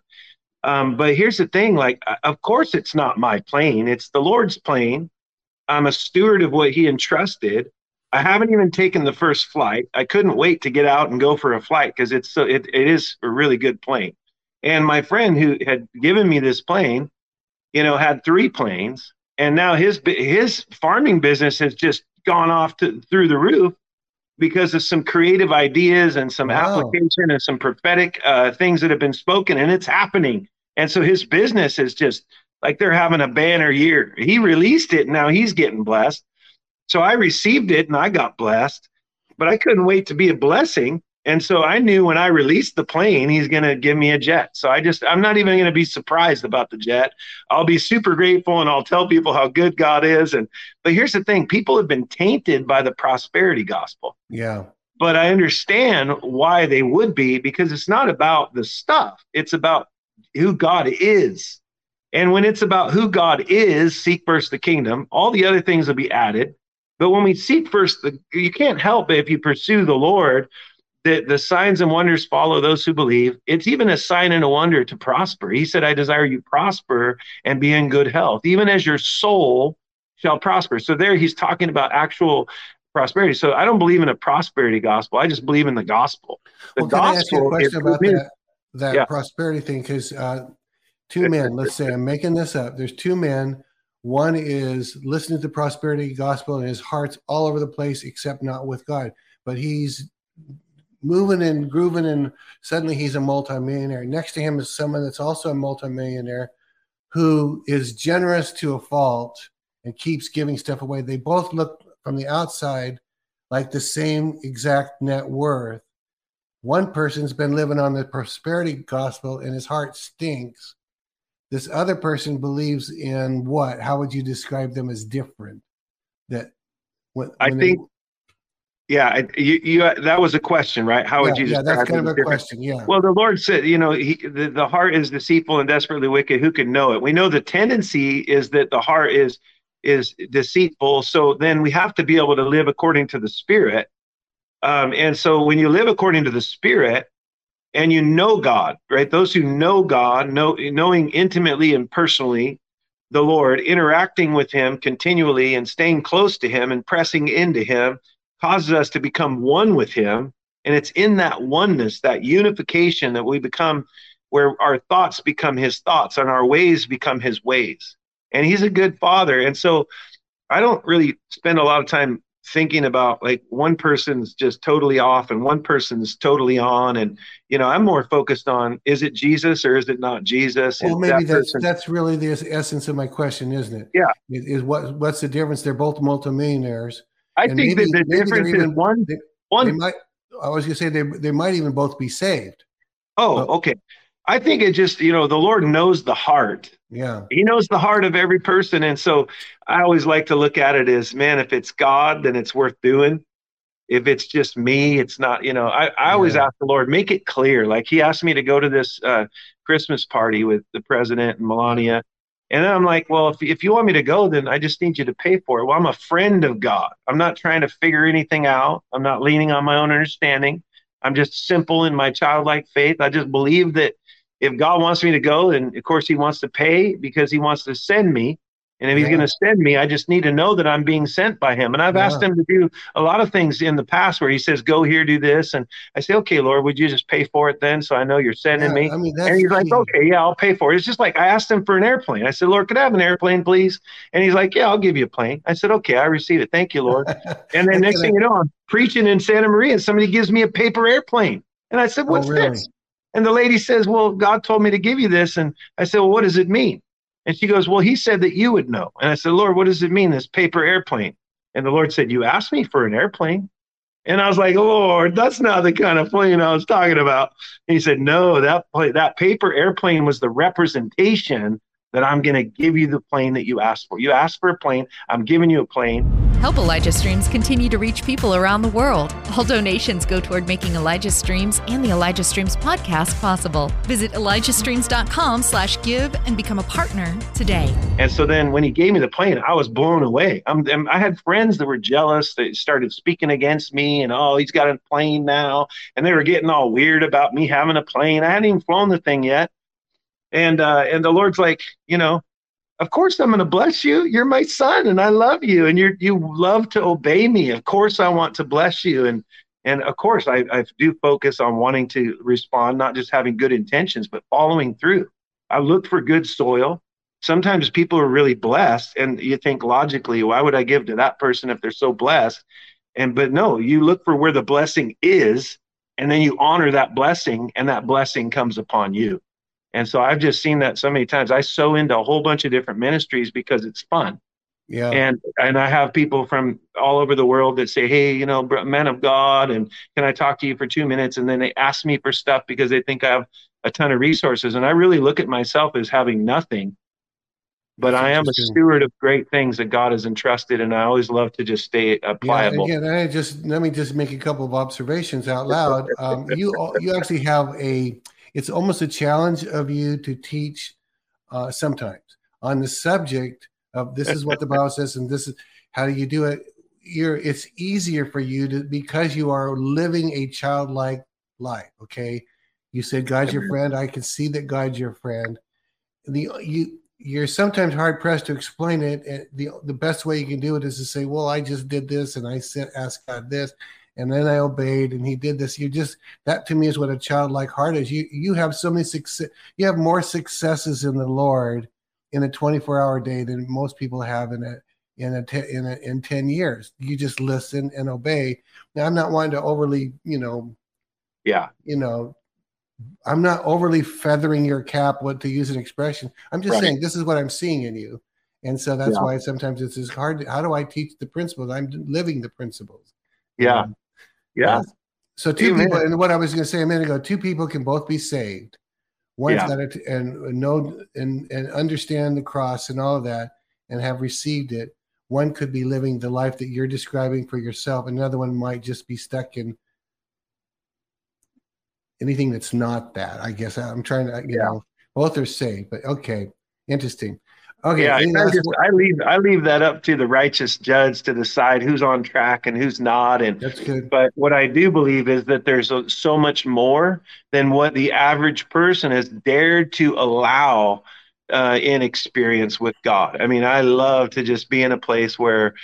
Um, but here's the thing like uh, of course it's not my plane it's the lord's plane. I'm a steward of what he entrusted. I haven't even taken the first flight. I couldn't wait to get out and go for a flight because it's so it, it is a really good plane. And my friend who had given me this plane you know, had three planes, and now his his farming business has just gone off to, through the roof because of some creative ideas and some Wow. application and some prophetic uh, things that have been spoken, and it's happening. And so his business is just like they're having a banner year. He released it, and now he's getting blessed. So I received it, and I got blessed, but I couldn't wait to be a blessing. And so I knew when I released the plane, he's going to give me a jet. So I just, I'm not even going to be surprised about the jet. I'll be super grateful and I'll tell people how good God is. And, but here's the thing people have been tainted by the prosperity gospel. Yeah. But I understand why they would be because it's not about the stuff, it's about who God is. And when it's about who God is, seek first the kingdom, all the other things will be added. But when we seek first, the, you can't help it if you pursue the Lord the, the signs and wonders follow those who believe. It's even a sign and a wonder to prosper. He said, I desire you prosper and be in good health, even as your soul shall prosper. So there he's talking about actual prosperity. So I don't believe in a prosperity gospel. I just believe in the gospel. The Well, can I ask you a question about that that Yeah. prosperity thing? Because uh, two men, let's say I'm making this up. There's two men. One is listening to the prosperity gospel, and his heart's all over the place, except not with God. But he's moving and grooving, and suddenly he's a multimillionaire. Next to him is someone that's also a multimillionaire who is generous to a fault and keeps giving stuff away. They both look from the outside like the same exact net worth. One person's been living on the prosperity gospel and his heart stinks. This other person believes in what? How would you describe them as different? That when, I when think- Yeah, I- you, you, that was a question, right? How would yeah, you yeah, that's kind of a different? question. Yeah. Well, the Lord said, you know, he, the, the heart is deceitful and desperately wicked. Who can know it? We know the tendency is that the heart is is deceitful. So then we have to be able to live according to the Spirit. Um, and so when you live according to the Spirit and you know God, right? Those who know God, know knowing intimately and personally the Lord, interacting with Him continually and staying close to Him and pressing into Him causes us to become one with Him. And it's in that oneness, that unification, that we become where our thoughts become His thoughts and our ways become His ways. And He's a good Father. And so I don't really spend a lot of time thinking about like one person's just totally off and one person's totally on. And, you know, I'm more focused on is it Jesus or is it not Jesus? well, Is maybe that that's person- that's really the essence of my question, isn't it? Yeah. Is, is what what's the difference? They're both multimillionaires. I and think maybe- that the difference is even- one, they- one They might. I was going to say they they might even both be saved. Oh, Well- okay. I think it just, you know, the Lord knows the heart. Yeah. He knows the heart of every person. And so I always like to look at it as, man, if it's God, then it's worth doing. If it's just me, it's not, you know, I, I always Yeah. ask the Lord, make it clear. Like he asked me to go to this uh, Christmas party with the president and Melania. And then I'm like, well, if, if you want me to go, then I just need you to pay for it. Well, I'm a friend of God. I'm not trying to figure anything out. I'm not leaning on my own understanding. I'm just simple in my childlike faith. I just believe that if God wants me to go, then of course He wants to pay because He wants to send me. And if he's going to send me, I just need to know that I'm being sent by him. And I've yeah. asked him to do a lot of things in the past where he says, go here, do this. And I say, okay, Lord, would you just pay for it then? So I know you're sending yeah, me. I mean, and he's like, okay, yeah, I'll pay for it. It's just like I asked him for an airplane. I said, Lord, could I have an airplane, please? And he's like, yeah, I'll give you a plane. I said, okay, I receive it. Thank you, Lord. and then next thing you know, I'm preaching in Santa Maria and somebody gives me a paper airplane. And I said, oh, what's oh, really? this? And the lady says, well, God told me to give you this. And I said, well, what does it mean? And she goes, Well, he said that you would know. And I said, Lord, what does it mean, this paper airplane? And the Lord said, You asked me for an airplane. And I was like, Lord, that's not the kind of plane I was talking about. And he said, No, that that paper airplane was the representation that I'm going to give you the plane that you asked for. You asked for a plane, I'm giving you a plane. Help Elijah Streams continue to reach people around the world. All donations go toward making Elijah Streams and the Elijah Streams podcast possible. Visit elijahstreams.com slash give and become a partner today. And so then when he gave me the plane, I was blown away. I'm, I'm, I had friends that were jealous. They started speaking against me and, oh, he's got a plane now. And they were getting all weird about me having a plane. I hadn't even flown the thing yet and uh, and the Lord's like, you know, of course I'm going to bless you. You're my son, and I love you, and you you love to obey me. Of course I want to bless you, and and of course I, I do focus on wanting to respond, not just having good intentions, but following through. I look for good soil. Sometimes people are really blessed, and you think logically, why would I give to that person if they're so blessed? And but no, you look for where the blessing is, and then you honor that blessing, and that blessing comes upon you. And so I've just seen that so many times. I sow into a whole bunch of different ministries because it's fun. Yeah. And and I have people from all over the world that say, "Hey, you know, man of God, and can I talk to you for 2 minutes?" And then they ask me for stuff because they think I have a ton of resources, and I really look at myself as having nothing. But That's I am a steward of great things that God has entrusted, and I always love to just stay pliable. Yeah, again, I just let me just make a couple of observations out loud. Um, you you actually have a it's almost a challenge of you to teach uh, sometimes on the subject of this is what the Bible says and this is how do you do it. You're it's easier for you to because you are living a childlike life. Okay, you said God's your friend. I can see that God's your friend. The you you're sometimes hard pressed to explain it. And the the best way you can do it is to say, "Well, I just did this, and I said, ask God this, and then I obeyed, and He did this." You just that to me is what a childlike heart is. You you have so many success. You have more successes in the Lord in a 24 hour day than most people have in a in a te- in a, in 10 years. You just listen and obey. Now, I'm not wanting to overly, you know, yeah, you know, I'm not overly feathering your cap, what to use an expression. I'm just right. saying this is what I'm seeing in you. And so that's yeah. why sometimes it's as hard. To, how do I teach the principles? I'm living the principles. Yeah. Um, yeah. Uh, so two Amen. people, and what I was going to say a minute ago, two people can both be saved. One's yeah. got it and know and and understand the cross and all of that, and have received it. One could be living the life that you're describing for yourself. Another one might just be stuck in anything that's not that. I guess I'm trying to, you yeah. know, both are saved, but okay, interesting. Okay, yeah, I, just, I leave I leave that up to the righteous judge to decide who's on track and who's not. And that's good. But what I do believe is that there's a, so much more than what the average person has dared to allow uh, in experience with God. I mean, I love to just be in a place where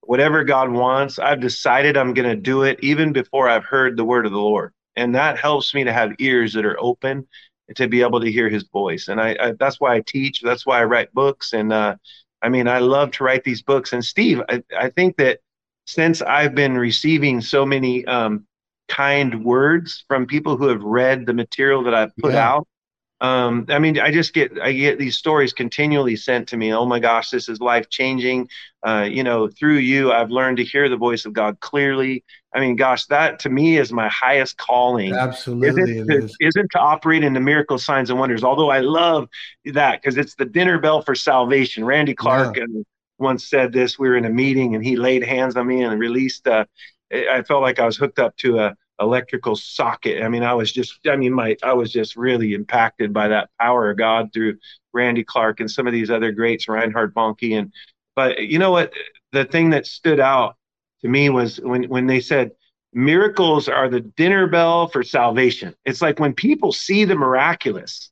whatever God wants, I've decided I'm going to do it even before I've heard the word of the Lord and that helps me to have ears that are open to be able to hear his voice and I, I that's why i teach that's why i write books and uh, i mean i love to write these books and steve i, I think that since i've been receiving so many um, kind words from people who have read the material that i've put yeah. out um, I mean, I just get I get these stories continually sent to me. Oh my gosh, this is life changing. Uh, you know, through you, I've learned to hear the voice of God clearly. I mean, gosh, that to me is my highest calling. Absolutely, isn't to, isn't to operate in the miracle signs and wonders. Although I love that because it's the dinner bell for salvation. Randy Clark yeah. once said this. We were in a meeting and he laid hands on me and released. Uh, I felt like I was hooked up to a electrical socket. I mean, I was just, I mean, my, I was just really impacted by that power of God through Randy Clark and some of these other greats, Reinhard Bonnke. And, but you know what? The thing that stood out to me was when, when they said miracles are the dinner bell for salvation. It's like when people see the miraculous,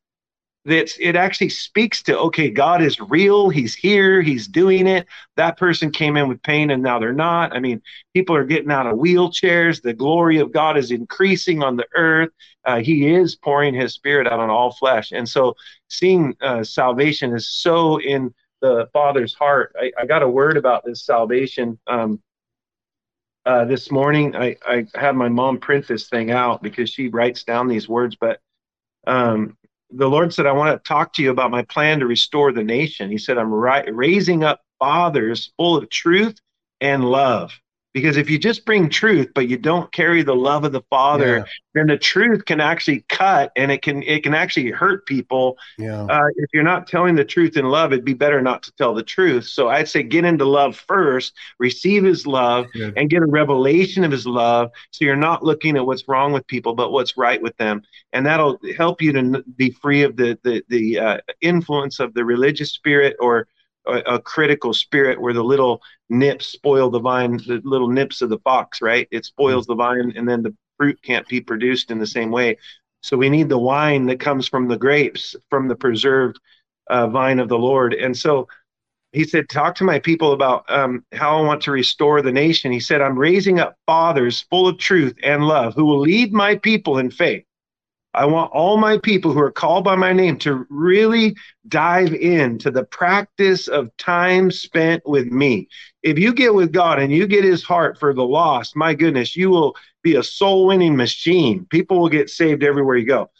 that it actually speaks to okay god is real he's here he's doing it. That person came in with pain and now they're not. I mean people are getting out of wheelchairs. The glory of god is increasing on the earth. Uh, he is pouring his spirit out on all flesh. And so seeing uh, salvation is so in the father's heart. I, I, got a word about this salvation um, uh, this morning I, I had my mom print this thing out because she writes down these words but um, the Lord said, I want to talk to you about my plan to restore the nation. He said, I'm ri- raising up fathers full of truth and love. Because if you just bring truth, but you don't carry the love of the Father, yeah. then the truth can actually cut and it can it can actually hurt people. Yeah. Uh, if you're not telling the truth in love, it'd be better not to tell the truth. So I'd say get into love first, receive His love, yeah. and get a revelation of His love. So you're not looking at what's wrong with people, but what's right with them, and that'll help you to be free of the the the uh, influence of the religious spirit or a, a, critical spirit where the little nips spoil the vine, the little nips of the fox, right? It spoils the vine, and then the fruit can't be produced in the same way. So we need the wine that comes from the grapes, from the preserved uh, vine of the Lord. And so he said, Talk to my people about um, how I want to restore the nation. He said, I'm raising up fathers full of truth and love who will lead my people in faith I want all my people who are called by my name to really dive into the practice of time spent with me. If you get with God and you get his heart for the lost, my goodness, you will be a soul winning machine. People will get saved everywhere you go.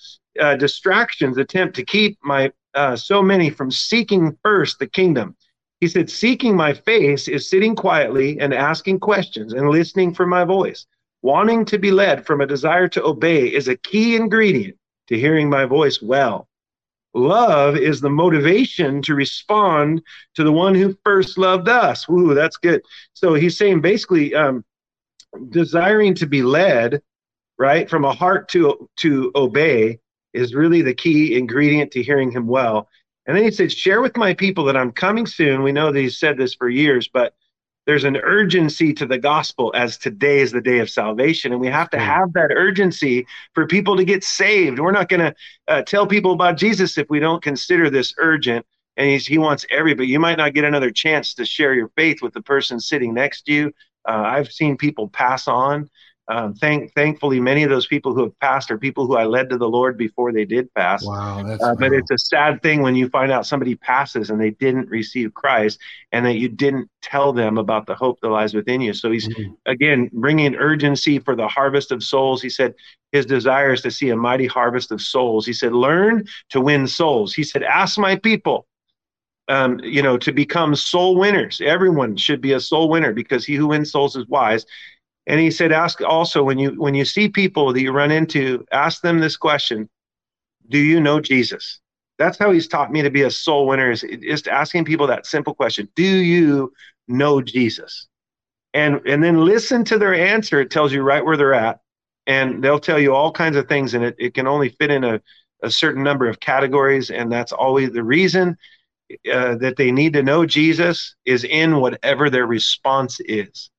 Uh, distractions attempt to keep my uh, so many from seeking first the kingdom. He said, Seeking my face is sitting quietly and asking questions and listening for my voice. Wanting to be led from a desire to obey is a key ingredient to hearing my voice well. Love is the motivation to respond to the one who first loved us. Ooh, that's good. So he's saying basically, um, desiring to be led, right, from a heart to to obey is really the key ingredient to hearing him well. And then he said, Share with my people that I'm coming soon. We know that he's said this for years, but there's an urgency to the gospel as today is the day of salvation. And we have to hmm. have that urgency for people to get saved. We're not going to uh, tell people about jesus if we don't consider this urgent and he wants everybody you might not get another chance to share your faith with the person sitting next to you. Uh, i've seen people pass on um, thank, thankfully, many of those people who have passed are people who I led to the Lord before they did pass. Wow, that's uh, but it's a sad thing when you find out somebody passes and they didn't receive Christ, and that you didn't tell them about the hope that lies within you. So he's mm-hmm. again bringing urgency for the harvest of souls. He said his desire is to see a mighty harvest of souls. He said, "Learn to win souls." He said, "Ask my people." Um, you know, to become soul winners. Everyone should be a soul winner because he who wins souls is wise. And he said, ask also when you when you see people that you run into, ask them this question: Do you know Jesus? That's how he's taught me to be a soul winner. Is just asking people that simple question: Do you know Jesus? And and then listen to their answer. It tells you right where they're at, and they'll tell you all kinds of things, and it, it can only fit in a, a certain number of categories, and that's always the reason uh, that they need to know Jesus is in whatever their response is.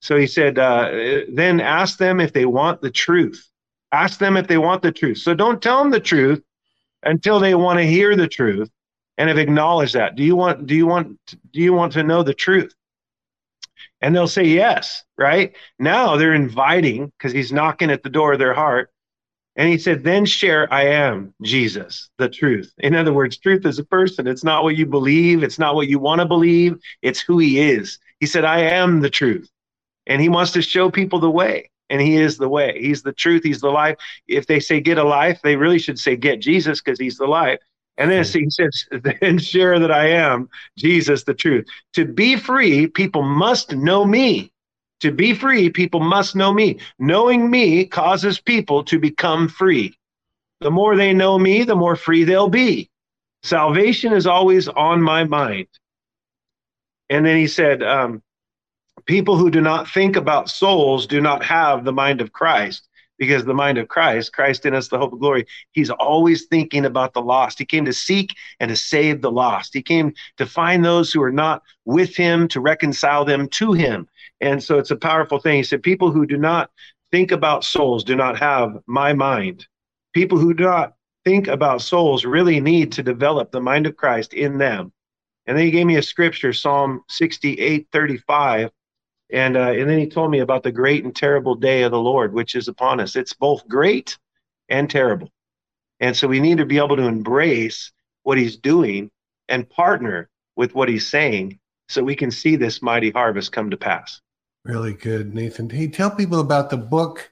So he said, uh, then ask them if they want the truth. Ask them if they want the truth. So don't tell them the truth until they want to hear the truth and have acknowledged that. Do you want do you want do you want to know the truth? And they'll say yes, right? Now they're inviting because he's knocking at the door of their heart. And he said, then share, I am Jesus, the truth. In other words, truth is a person. It's not what you believe, it's not what you want to believe, it's who he is. He said, I am the truth and he wants to show people the way. And he is the way. He's the truth. He's the life. If they say get a life they really should say get jesus because he's the life. And then he says then share that i am jesus the truth. To be free people must know me. To be free people must know me. Knowing me causes people to become free. The more they know me the more free they'll be. Salvation is always on my mind. And then he said um, people who do not think about souls do not have the mind of Christ because the mind of Christ, Christ in us, the hope of glory, he's always thinking about the lost. He came to seek and to save the lost. He came to find those who are not with him, to reconcile them to him. And so it's a powerful thing. He said, People who do not think about souls do not have my mind. People who do not think about souls really need to develop the mind of Christ in them. And then he gave me a scripture, Psalm 68 35. And, uh, and then he told me about the great and terrible day of the Lord, which is upon us. It's both great and terrible. And so we need to be able to embrace what he's doing and partner with what he's saying so we can see this mighty harvest come to pass. Really good, Nathan. Hey, tell people about the book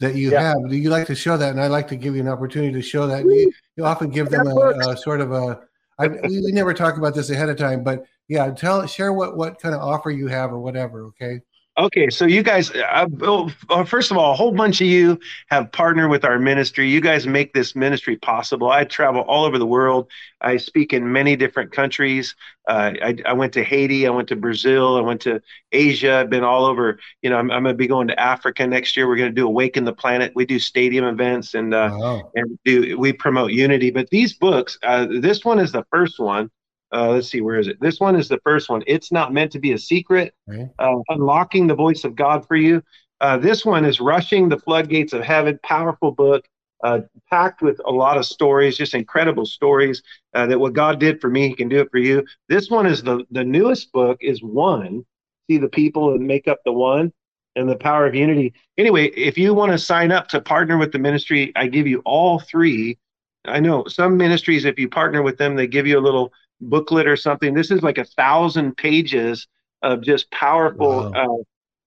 that you yeah. have. Do you like to show that? And I'd like to give you an opportunity to show that. You, you often give them a, a, sort of a. I, we never talk about this ahead of time, but yeah, tell share what what kind of offer you have or whatever. Okay. Okay, so you guys, uh, well, first of all, a whole bunch of you have partnered with our ministry. You guys make this ministry possible. I travel all over the world. I speak in many different countries. Uh, I, I, went to Haiti. I went to Brazil. I went to Asia. I've been all over. You know, I'm, I'm going to be going to Africa next year. We're going to do Awaken the Planet. We do stadium events and uh, wow. and do we promote unity. But these books, uh, this one is the first one uh, let's see, where is it? This one is the first one. It's not meant to be a secret. Uh, unlocking the voice of God for you. Uh, this one is rushing the floodgates of heaven. Powerful book, uh, packed with a lot of stories, just incredible stories. Uh, that what God did for me, He can do it for you. This one is the the newest book. Is one. See the people and make up the one and the power of unity. Anyway, if you want to sign up to partner with the ministry, I give you all three. I know some ministries, if you partner with them, they give you a little booklet or something. This is like a thousand pages of just powerful, wow. uh,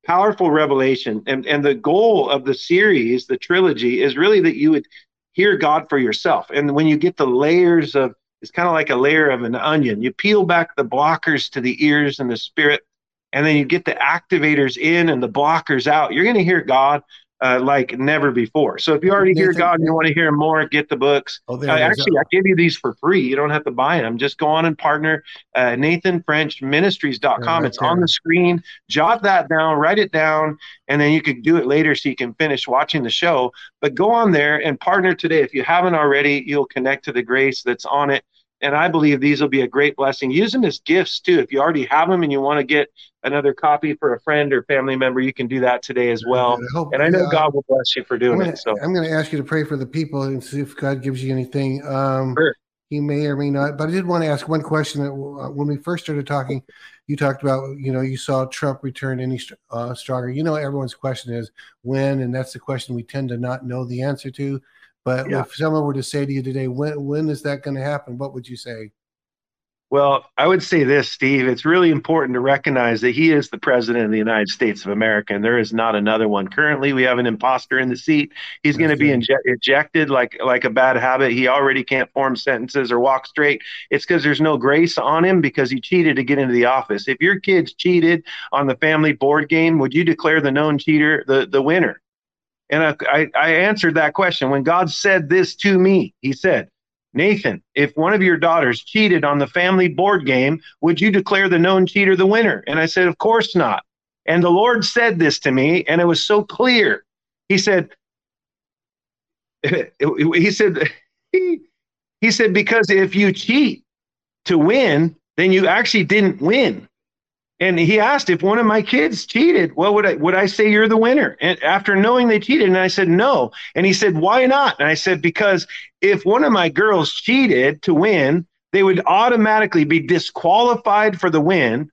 powerful revelation. And and the goal of the series, the trilogy, is really that you would hear God for yourself. And when you get the layers of, it's kind of like a layer of an onion. You peel back the blockers to the ears and the spirit, and then you get the activators in and the blockers out. You're going to hear God uh, like never before. So if you already hear God and you want to hear more, get the books. Oh, uh, actually, I give you these for free. You don't have to buy them. Just go on and partner. Uh, NathanFrenchMinistries.com. Right it's there. on the screen. Jot that down, write it down, and then you can do it later so you can finish watching the show. But go on there and partner today. If you haven't already, you'll connect to the grace that's on it and I believe these will be a great blessing. Use them as gifts too. If you already have them and you want to get another copy for a friend or family member, you can do that today as well. I hope, and I know uh, God will bless you for doing gonna, it. So I'm going to ask you to pray for the people and see if God gives you anything. Um, sure. He may or may not, but I did want to ask one question. That uh, when we first started talking, you talked about you know you saw Trump return any uh, stronger. You know everyone's question is when, and that's the question we tend to not know the answer to. But yeah. if someone were to say to you today, when when is that going to happen? What would you say? Well, I would say this, Steve. It's really important to recognize that he is the president of the United States of America, and there is not another one. Currently, we have an imposter in the seat. He's going to be inje- ejected like like a bad habit. He already can't form sentences or walk straight. It's because there's no grace on him because he cheated to get into the office. If your kids cheated on the family board game, would you declare the known cheater the the winner? And I, I, answered that question. When God said this to me, He said, Nathan, if one of your daughters cheated on the family board game, would you declare the known cheater the winner? And I said, Of course not. And the Lord said this to me, and it was so clear. He said, He said, he, he said, because if you cheat to win, then you actually didn't win. And he asked if one of my kids cheated, well, would I would I say you're the winner? And after knowing they cheated, and I said no. And he said, why not? And I said, because if one of my girls cheated to win, they would automatically be disqualified for the win,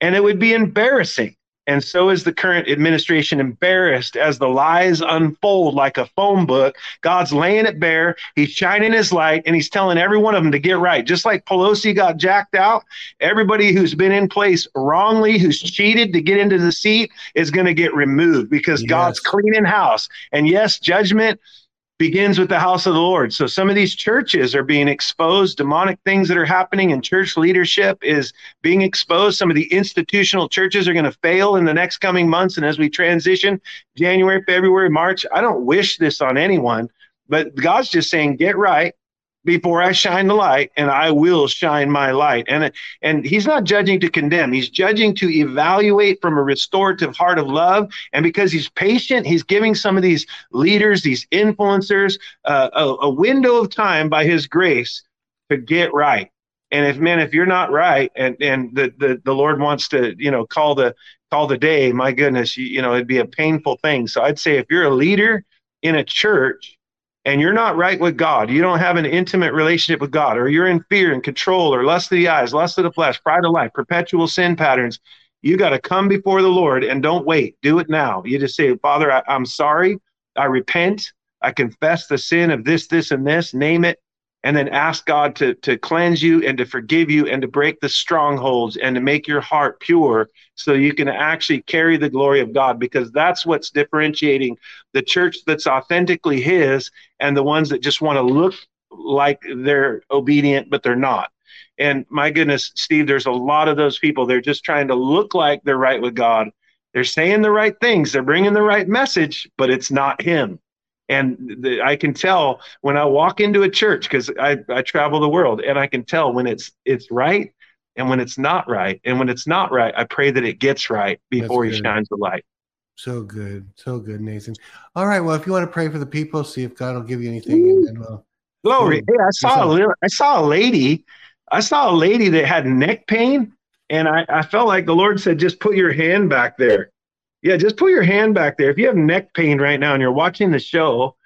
and it would be embarrassing. And so is the current administration embarrassed as the lies unfold like a phone book. God's laying it bare. He's shining his light and he's telling every one of them to get right. Just like Pelosi got jacked out, everybody who's been in place wrongly, who's cheated to get into the seat, is going to get removed because yes. God's cleaning house. And yes, judgment begins with the house of the Lord. So some of these churches are being exposed. Demonic things that are happening in church leadership is being exposed. Some of the institutional churches are going to fail in the next coming months. And as we transition January, February, March, I don't wish this on anyone, but God's just saying, get right before I shine the light, and I will shine my light. And and he's not judging to condemn; he's judging to evaluate from a restorative heart of love. And because he's patient, he's giving some of these leaders, these influencers, uh, a, a window of time by his grace to get right. And if man, if you're not right, and and the the, the Lord wants to, you know, call the call the day, my goodness, you, you know, it'd be a painful thing. So I'd say if you're a leader in a church and you're not right with God, you don't have an intimate relationship with God, or you're in fear and control, or lust of the eyes, lust of the flesh, pride of life, perpetual sin patterns, you got to come before the Lord and don't wait. Do it now. You just say, Father, I, I'm sorry. I repent. I confess the sin of this, this, and this. Name it and then ask God to, to cleanse you and to forgive you and to break the strongholds and to make your heart pure so you can actually carry the glory of God because that's what's differentiating the church that's authentically His and the ones that just want to look like they're obedient, but they're not. And my goodness, Steve, there's a lot of those people. They're just trying to look like they're right with God. They're saying the right things, they're bringing the right message, but it's not Him and the, I can tell when I walk into a church because I, I travel the world and I can tell when it's it's right and when it's not right. And when it's not right I pray that it gets right before he shines the light. So good. So good Nathan. All right. Well if you want to pray for the people see if God will give you anything and then we'll glory. hey, I saw a little, I saw a lady I saw a lady that had neck pain and I, I felt like the Lord said just put your hand back there yeah, just put your hand back there. If you have neck pain right now and you're watching the show,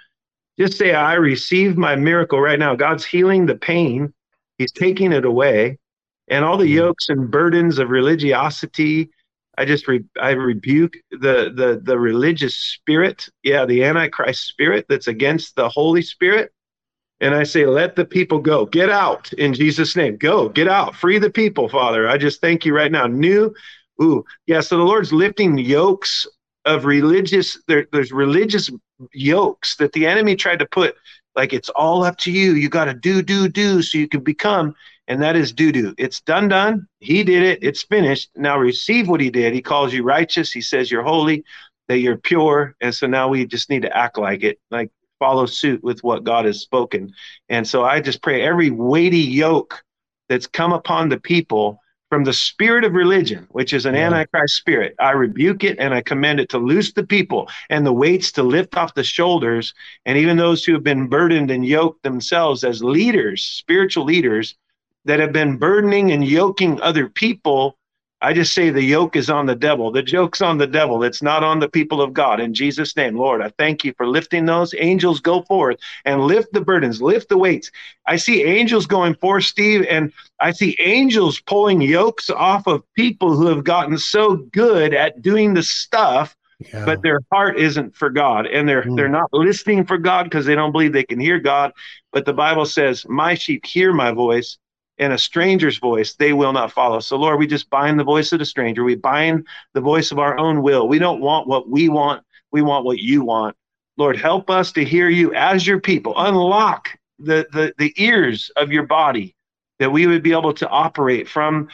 just say, I receive my miracle right now. God's healing the pain, He's taking it away. And all the mm-hmm. yokes and burdens of religiosity, I just re- I rebuke the, the the religious spirit, yeah, the antichrist spirit that's against the Holy Spirit. And I say, let the people go. Get out in Jesus' name. Go, get out. Free the people, Father. I just thank you right now. New Ooh, yeah. So the Lord's lifting yokes of religious. There, there's religious yokes that the enemy tried to put. Like it's all up to you. You got to do, do, do, so you can become. And that is do, do. It's done, done. He did it. It's finished. Now receive what he did. He calls you righteous. He says you're holy, that you're pure. And so now we just need to act like it, like follow suit with what God has spoken. And so I just pray every weighty yoke that's come upon the people from the spirit of religion, which is an yeah. antichrist spirit. I rebuke it and I command it to loose the people and the weights to lift off the shoulders. And even those who have been burdened and yoked themselves as leaders, spiritual leaders, that have been burdening and yoking other people I just say the yoke is on the devil. The joke's on the devil. It's not on the people of God. In Jesus' name, Lord, I thank you for lifting those. Angels go forth and lift the burdens, lift the weights. I see angels going forth, Steve, and I see angels pulling yokes off of people who have gotten so good at doing the stuff yeah. but their heart isn't for God and they're mm. they're not listening for God because they don't believe they can hear God but the Bible says my sheep hear my voice and a stranger's voice they will not follow. So, Lord, we just bind the voice of the stranger. We bind the voice of our own will. We don't want what we want, we want what you want. Lord, help us to hear you as your people. Unlock the, the, the ears of your body that we would be able to operate from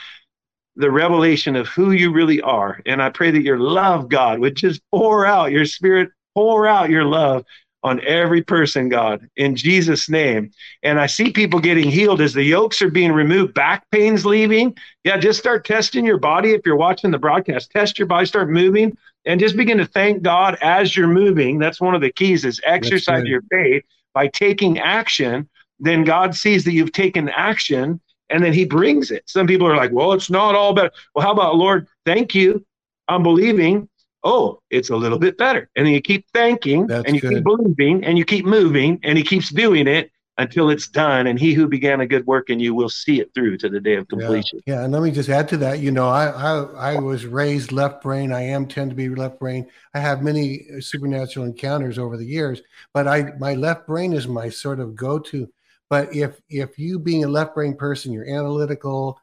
the revelation of who you really are. And I pray that your love, God, would just pour out your spirit, pour out your love on every person, God, in Jesus' name. And I see people getting healed as the yokes are being removed, back pains leaving. Yeah, just start testing your body. If you're watching the broadcast, test your body, start moving, and just begin to thank God as you're moving. That's one of the keys is exercise your faith by taking action. Then God sees that you've taken action and then he brings it. Some people are like, well, it's not all bad. Well, how about, Lord, thank you. I'm believing oh, it's a little bit better. And then you keep thanking That's and you good. keep believing and you keep moving and he keeps doing it until it's done. And he who began a good work in you will see it through to the day of completion. Yeah. yeah. And let me just add to that. You know, I, I, I was raised left brain. I am tend to be left brain. I have many uh, supernatural encounters over the years, but I, my left brain is my sort of go-to. But if, if you being a left brain person, you're analytical,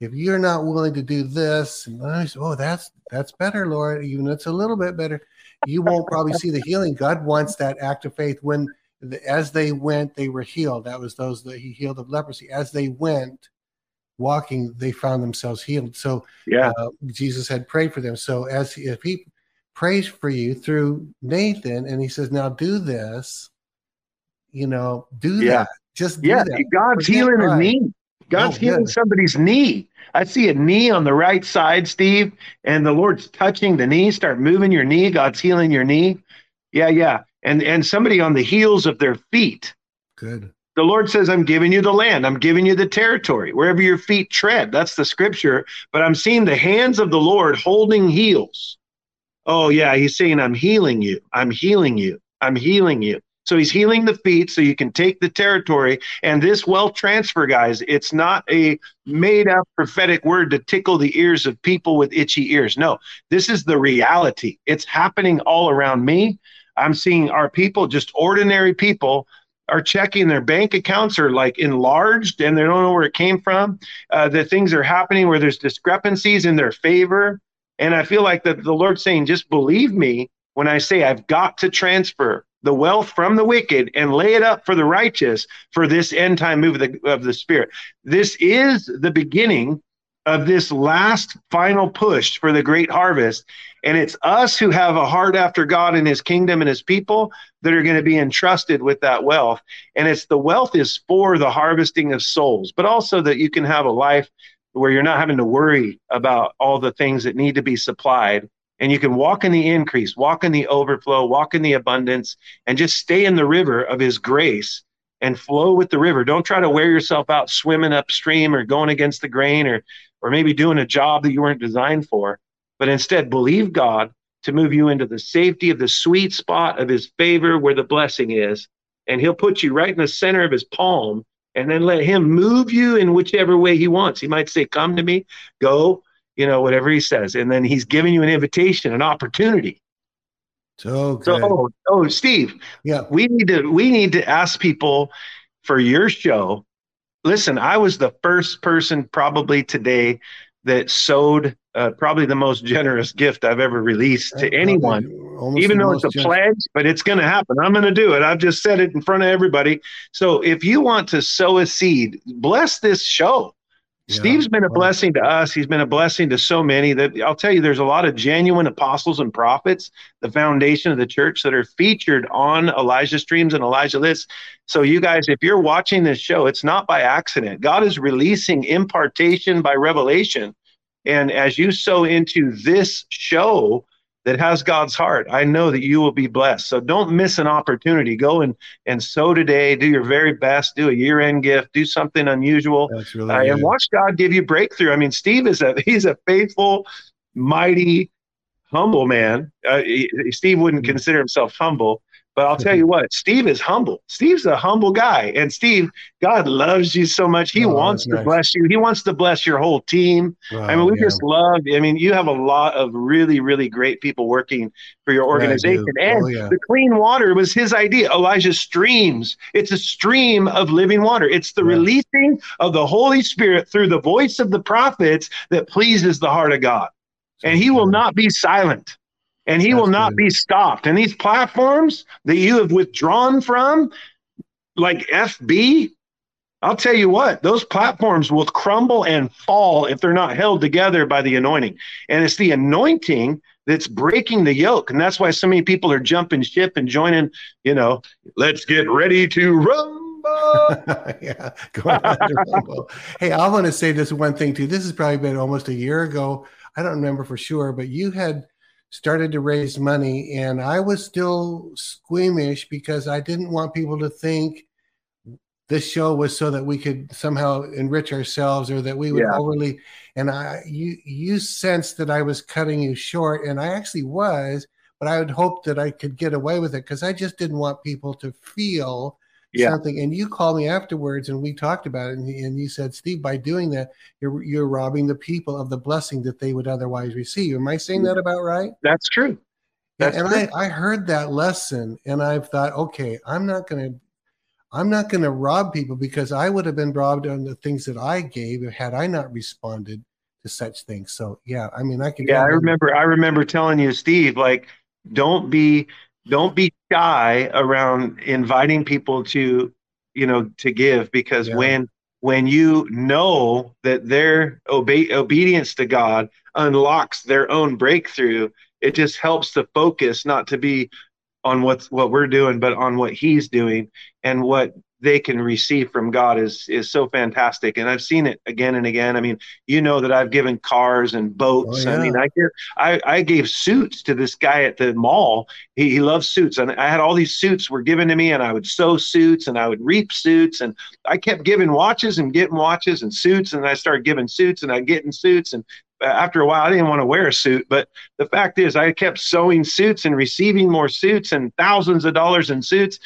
if you're not willing to do this, and I say, oh, that's that's better, Lord. Even it's a little bit better. You won't probably see the healing. God wants that act of faith. When the, as they went, they were healed. That was those that He healed of leprosy. As they went, walking, they found themselves healed. So yeah, uh, Jesus had prayed for them. So as if He prays for you through Nathan, and He says, now do this. You know, do yeah. that. Just yeah. That. God's Forget healing a knee. God's oh, healing somebody's knee. I see a knee on the right side, Steve, and the Lord's touching the knee. Start moving your knee. God's healing your knee. Yeah, yeah. And and somebody on the heels of their feet. Good. The Lord says, I'm giving you the land. I'm giving you the territory, wherever your feet tread. That's the scripture. But I'm seeing the hands of the Lord holding heels. Oh, yeah. He's saying, I'm healing you. I'm healing you. I'm healing you. So he's healing the feet so you can take the territory. And this wealth transfer, guys, it's not a made up prophetic word to tickle the ears of people with itchy ears. No, this is the reality. It's happening all around me. I'm seeing our people, just ordinary people, are checking their bank accounts are like enlarged and they don't know where it came from. Uh, the things are happening where there's discrepancies in their favor. And I feel like that the Lord's saying, just believe me when I say I've got to transfer the wealth from the wicked and lay it up for the righteous for this end time move of the, of the Spirit. This is the beginning of this last final push for the great harvest. And it's us who have a heart after God and his kingdom and his people that are going to be entrusted with that wealth. And it's the wealth is for the harvesting of souls, but also that you can have a life where you're not having to worry about all the things that need to be supplied and you can walk in the increase, walk in the overflow, walk in the abundance, and just stay in the river of His grace and flow with the river. Don't try to wear yourself out swimming upstream or going against the grain or, or maybe doing a job that you weren't designed for, but instead believe God to move you into the safety of the sweet spot of His favor where the blessing is. And He'll put you right in the center of His palm and then let Him move you in whichever way He wants. He might say, Come to me, go you know, whatever he says. And then he's giving you an invitation, an opportunity. So, so oh, oh, Steve, yeah, we need to we need to ask people for your show. Listen, I was the first person probably today that sowed uh, probably the most generous gift I've ever released to anyone, even though it's a generous. pledge, but it's going to happen. I'm going to do it. I've just said it in front of everybody. So if you want to sow a seed, bless this show. Steve's been a blessing to us. He's been a blessing to so many that I'll tell you, there's a lot of genuine apostles and prophets, the foundation of the church that are featured on Elijah Streams and Elijah Lists. So, you guys, if you're watching this show, it's not by accident. God is releasing impartation by revelation. And as you sow into this show, that has God's heart, I know that you will be blessed. So don't miss an opportunity. Go and and sow today. Do your very best. Do a year end gift. Do something unusual, really uh, and watch God give you breakthrough. I mean, Steve is a he's a faithful, mighty, humble man. Uh, he, Steve wouldn't mm-hmm. consider himself humble, but I'll tell you what, Steve is humble. Steve's a humble guy. And Steve, God loves you so much. He oh, wants to nice. bless you. He wants to bless your whole team. I mean, we yeah. just love, I mean, you have a lot of really, really great people working for your organization. Yeah, and oh, yeah. the clean water was his idea. Elijah streams. It's a stream of living water. It's the releasing of the Holy Spirit through the voice of the prophets that pleases the heart of God. And he will not be silent and he That's will not good. be stopped. And these platforms that you have withdrawn from, like FB, I'll tell you what, those platforms will crumble and fall if they're not held together by the anointing. And it's the anointing that's breaking the yoke. And that's why so many people are jumping ship and joining, you know, let's get ready to rumble. yeah, going to rumble. hey, I want to say this one thing too. This has probably been almost a year ago. I don't remember for sure, but you had started to raise money and I was still squeamish because I didn't want people to think this show was so that we could somehow enrich ourselves or that we would yeah. overly and I you you sensed that I was cutting you short and I actually was but I would hope that I could get away with it because I just didn't want people to feel yeah. something. And you called me afterwards and we talked about it. And, and you said, Steve, by doing that, you're, you're robbing the people of the blessing that they would otherwise receive. Am I saying mm. that about right? That's true. That's and true. I, I heard that lesson and I've thought, okay, I'm not going to, I'm not going to rob people because I would have been robbed on the things that I gave had I not responded to such things. So yeah, I mean, I can. Yeah, I remember. I remember telling you, Steve, like, don't be don't be shy around inviting people to you know to give because yeah. when when you know that their obe- obedience to god unlocks their own breakthrough it just helps to focus not to be on what's what we're doing but on what he's doing and what they can receive from God is is so fantastic. And I've seen it again and again. I mean, you know that I've given cars and boats. Oh, yeah. I mean, I, give, I I gave suits to this guy at the mall. He, he loves suits, and I had all these suits were given to me, and I would sow suits and I would reap suits, and I kept giving watches and getting watches and suits, and I started giving suits and I getting suits, and uh, after a while, I didn't want to wear a suit. But the fact is, I kept sowing suits and receiving more suits and thousands of dollars in suits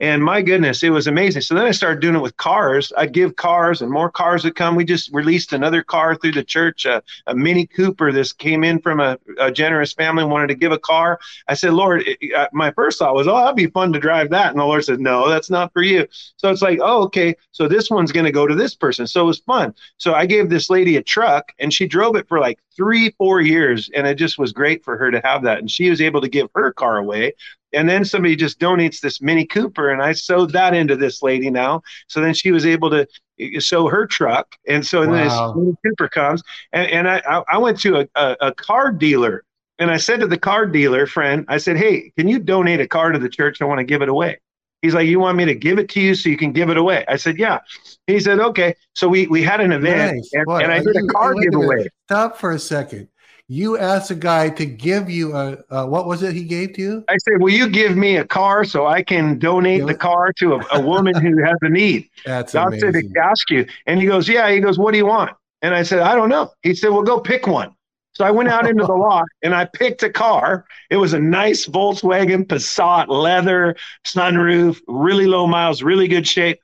And my goodness, it was amazing. So then I started doing it with cars. I'd give cars and more cars would come. We just released another car through the church, a, a Mini Cooper. This came in from a, a, generous family, wanted to give a car. I said, Lord, it, uh, my first thought was, oh, that'd be fun to drive that. And the Lord said, no, that's not for you. So it's like, oh, okay. So this one's going to go to this person. So it was fun. So I gave this lady a truck and she drove it for like three, four years. And it just was great for her to have that. And she was able to give her car away and then somebody just donates this Mini Cooper, and I sowed that into this lady now. So then she was able to uh, sow her truck, and so wow. then this Mini Cooper comes, and, and I I went to a, a, a car dealer, and I said to the car dealer friend, I said, hey, can you donate a car to the church? I want to give it away. He's like, you want me to give it to you so you can give it away? I said, yeah. He said, okay. So we we had an event, nice. and, and, I did a car giveaway. Stop for a second you asked a guy to give you a, uh, what was it he gave to you? I said, "Will you give me a car so I can donate the car to a, a woman who has a need?" That's God amazing. said to ask you, and he goes, "Yeah." He goes, "What do you want?" And I said, "I don't know." He said, "Well, go pick one." So I went out into the lot and I picked a car. It was a nice Volkswagen Passat, leather, sunroof, really low miles, really good shape.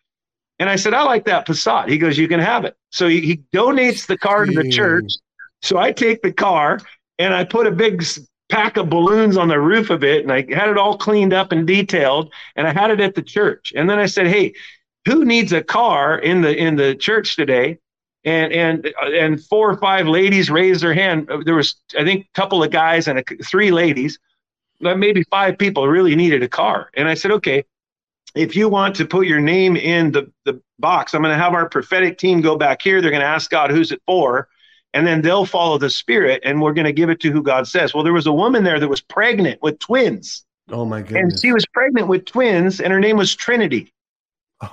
And I said, I like that Passat. He goes, You can have it. So he, he donates the car to the church. So I take the car and I put a big pack of balloons on the roof of it and I had it all cleaned up and detailed and I had it at the church. And then I said, "Hey, who needs a car in the in the church today?" And and uh, and four or five ladies raised their hand. Uh, there was I think a couple of guys and a, three ladies, maybe five people really needed a car. And I said, "Okay, if you want to put your name in the the box, I'm going to have our prophetic team go back here. They're going to ask God who's it for." And then they'll follow the spirit and we're going to give it to who God says. Well, there was a woman there that was pregnant with twins. Oh my goodness. And she was pregnant with twins and her name was Trinity.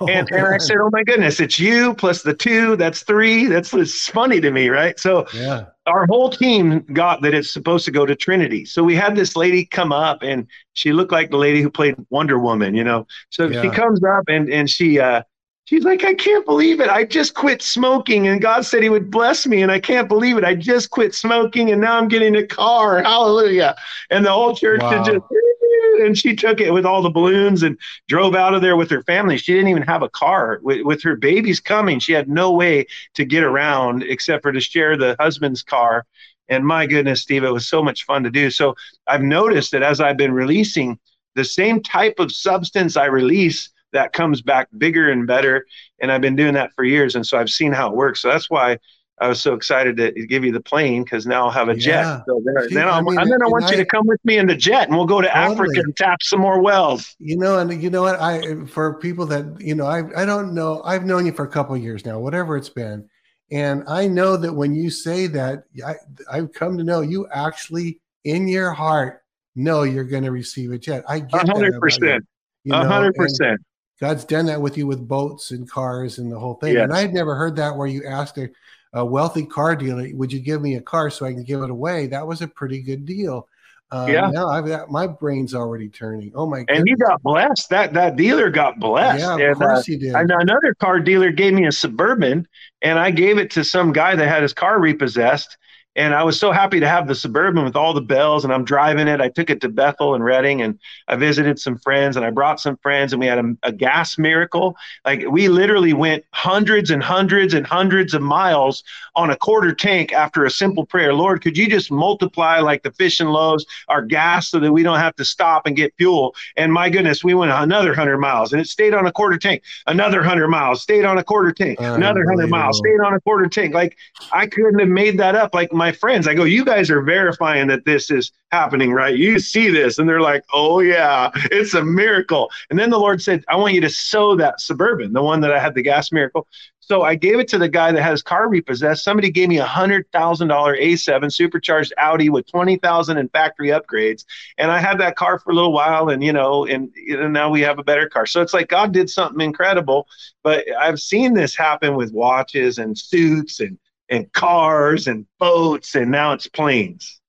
Oh, and, and I said, Oh my goodness, it's you plus the two, that's three. That's it's funny to me, right? So yeah. our whole team got that it's supposed to go to Trinity. So we had this lady come up and she looked like the lady who played Wonder Woman, you know. So yeah. she comes up and and she uh She's like, I can't believe it. I just quit smoking and God said he would bless me. And I can't believe it. I just quit smoking and now I'm getting a car. Hallelujah. And the whole church wow. just, and she took it with all the balloons and drove out of there with her family. She didn't even have a car with, with her babies coming. She had no way to get around except for to share the husband's car. And my goodness, Steve, it was so much fun to do. So I've noticed that as I've been releasing the same type of substance I release, that comes back bigger and better. And I've been doing that for years. And so I've seen how it works. So that's why I was so excited to give you the plane because now I'll have a jet. Yeah. So then, See, then I mean, and then I want I, you to come with me in the jet and we'll go to totally. Africa and tap some more wells. You know, and you know what? I for people that you know, I I don't know. I've known you for a couple years now, whatever it's been, and I know that when you say that, I I've come to know you actually in your heart know you're going to receive a jet. I get hundred percent. hundred percent. God's done that with you with boats and cars and the whole thing. Yes. And I had never heard that where you asked a, a, wealthy car dealer, "Would you give me a car so I can give it away?" That was a pretty good deal. Um, yeah. Now I've got my brain's already turning. Oh my! God. And he got blessed. That that dealer got blessed. Yeah, of and, course uh, he did. And another car dealer gave me a suburban, and I gave it to some guy that had his car repossessed and I was so happy to have the Suburban with all the bells, and I'm driving it. I took it to Bethel and Redding, and I visited some friends, and I brought some friends, and we had a, a gas miracle. Like we literally went hundreds and hundreds and hundreds of miles on a quarter tank after a simple prayer. Lord, could you just multiply like the fish and loaves our gas so that we don't have to stop and get fuel? And my goodness, we went another hundred miles, and it stayed on a quarter tank. Another hundred miles, stayed on a quarter tank. Another hundred miles, stayed on a quarter tank. Like I couldn't have made that up. Like my my friends. I go, you guys are verifying that this is happening, right? You see this. And they're like, oh, yeah, it's a miracle. And then the Lord said, I want you to sow that suburban, the one that I had the gas miracle. So I gave it to the guy that has car repossessed. Somebody gave me a hundred thousand dollar A7 supercharged Audi with twenty thousand in factory upgrades, and I had that car for a little while, and you know, and, and now we have a better car. So it's like God did something incredible. But I've seen this happen with watches and suits and and cars and boats, and now it's planes.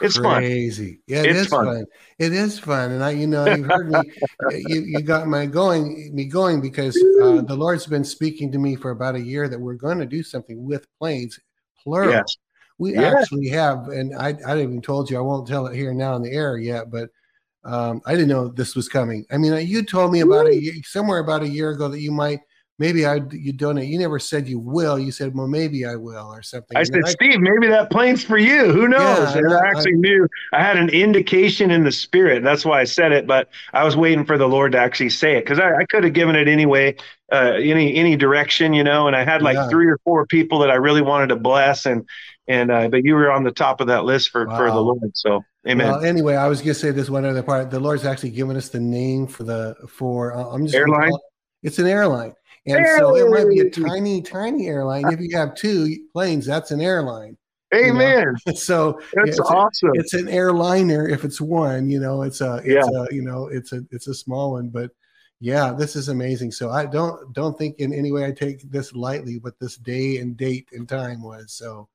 It's crazy. Fun. Yeah, it it's is fun. fun. It is fun, and I, you know, you've heard me. you, you got my going, me going because uh, the Lord's been speaking to me for about a year that we're going to do something with planes, plural. Yes. We yes. actually have, and I, I even told you I won't tell it here now in the air yet, but Um, I didn't know this was coming. I mean, you told me about it somewhere about a year ago that you might maybe I you donate. You never said you will. You said, well, maybe I will or something. I said, Steve, maybe that plane's for you. Who knows? Yeah, and I, actually I, knew I had an indication in the spirit. That's why I said it, but I was waiting for the Lord to actually say it because I, I could have given it anyway, uh, any any direction, you know. And I had like yeah. three or four people that I really wanted to bless, and and uh, but you were on the top of that list for wow. for the Lord. So Amen. Well, anyway, I was going to say this one other part. The Lord's actually given us the name for the for. Uh, I'm just airline. It's an airline. And so it might be a tiny, tiny airline. If you have two planes, that's an airline. Amen. You know? So that's it's awesome. A, it's an airliner if it's one. You know, it's a, it's yeah. a, you know, it's a, it's a small one. But yeah, this is amazing. So I don't don't think in any way I take this lightly what this day and date and time was. So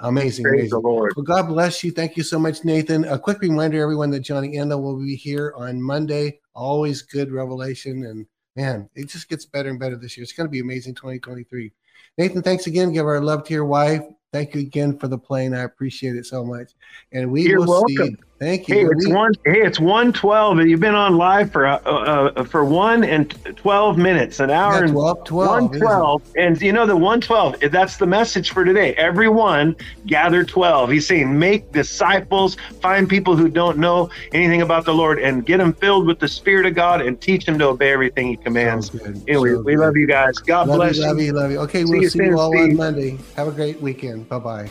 amazing. Praise amazing. the Lord. Well, God bless you. Thank you so much, Nathan. A quick reminder, everyone, that Johnny Enlow will be here on Monday. Always good revelation and man, it just gets better and better this year. It's going to be amazing 2023. Nathan, thanks again. Give our love to your wife. Thank you again for the plane. I appreciate it so much. And we You're will welcome. see. Thank you. Hey, it's one. Hey, it's one twelve. You've been on live for uh, uh, for one and twelve minutes, an hour yeah, 12, 12, and one twelve. And you know the one twelve. That's the message for today. Everyone gather twelve. He's saying make disciples, find people who don't know anything about the Lord, and get them filled with the Spirit of God, and teach them to obey everything He commands. Anyway, so we love you guys. God love bless you. Love you. Love you. Okay, see we'll you see you all Steve. on Monday. Have a great weekend. Bye bye.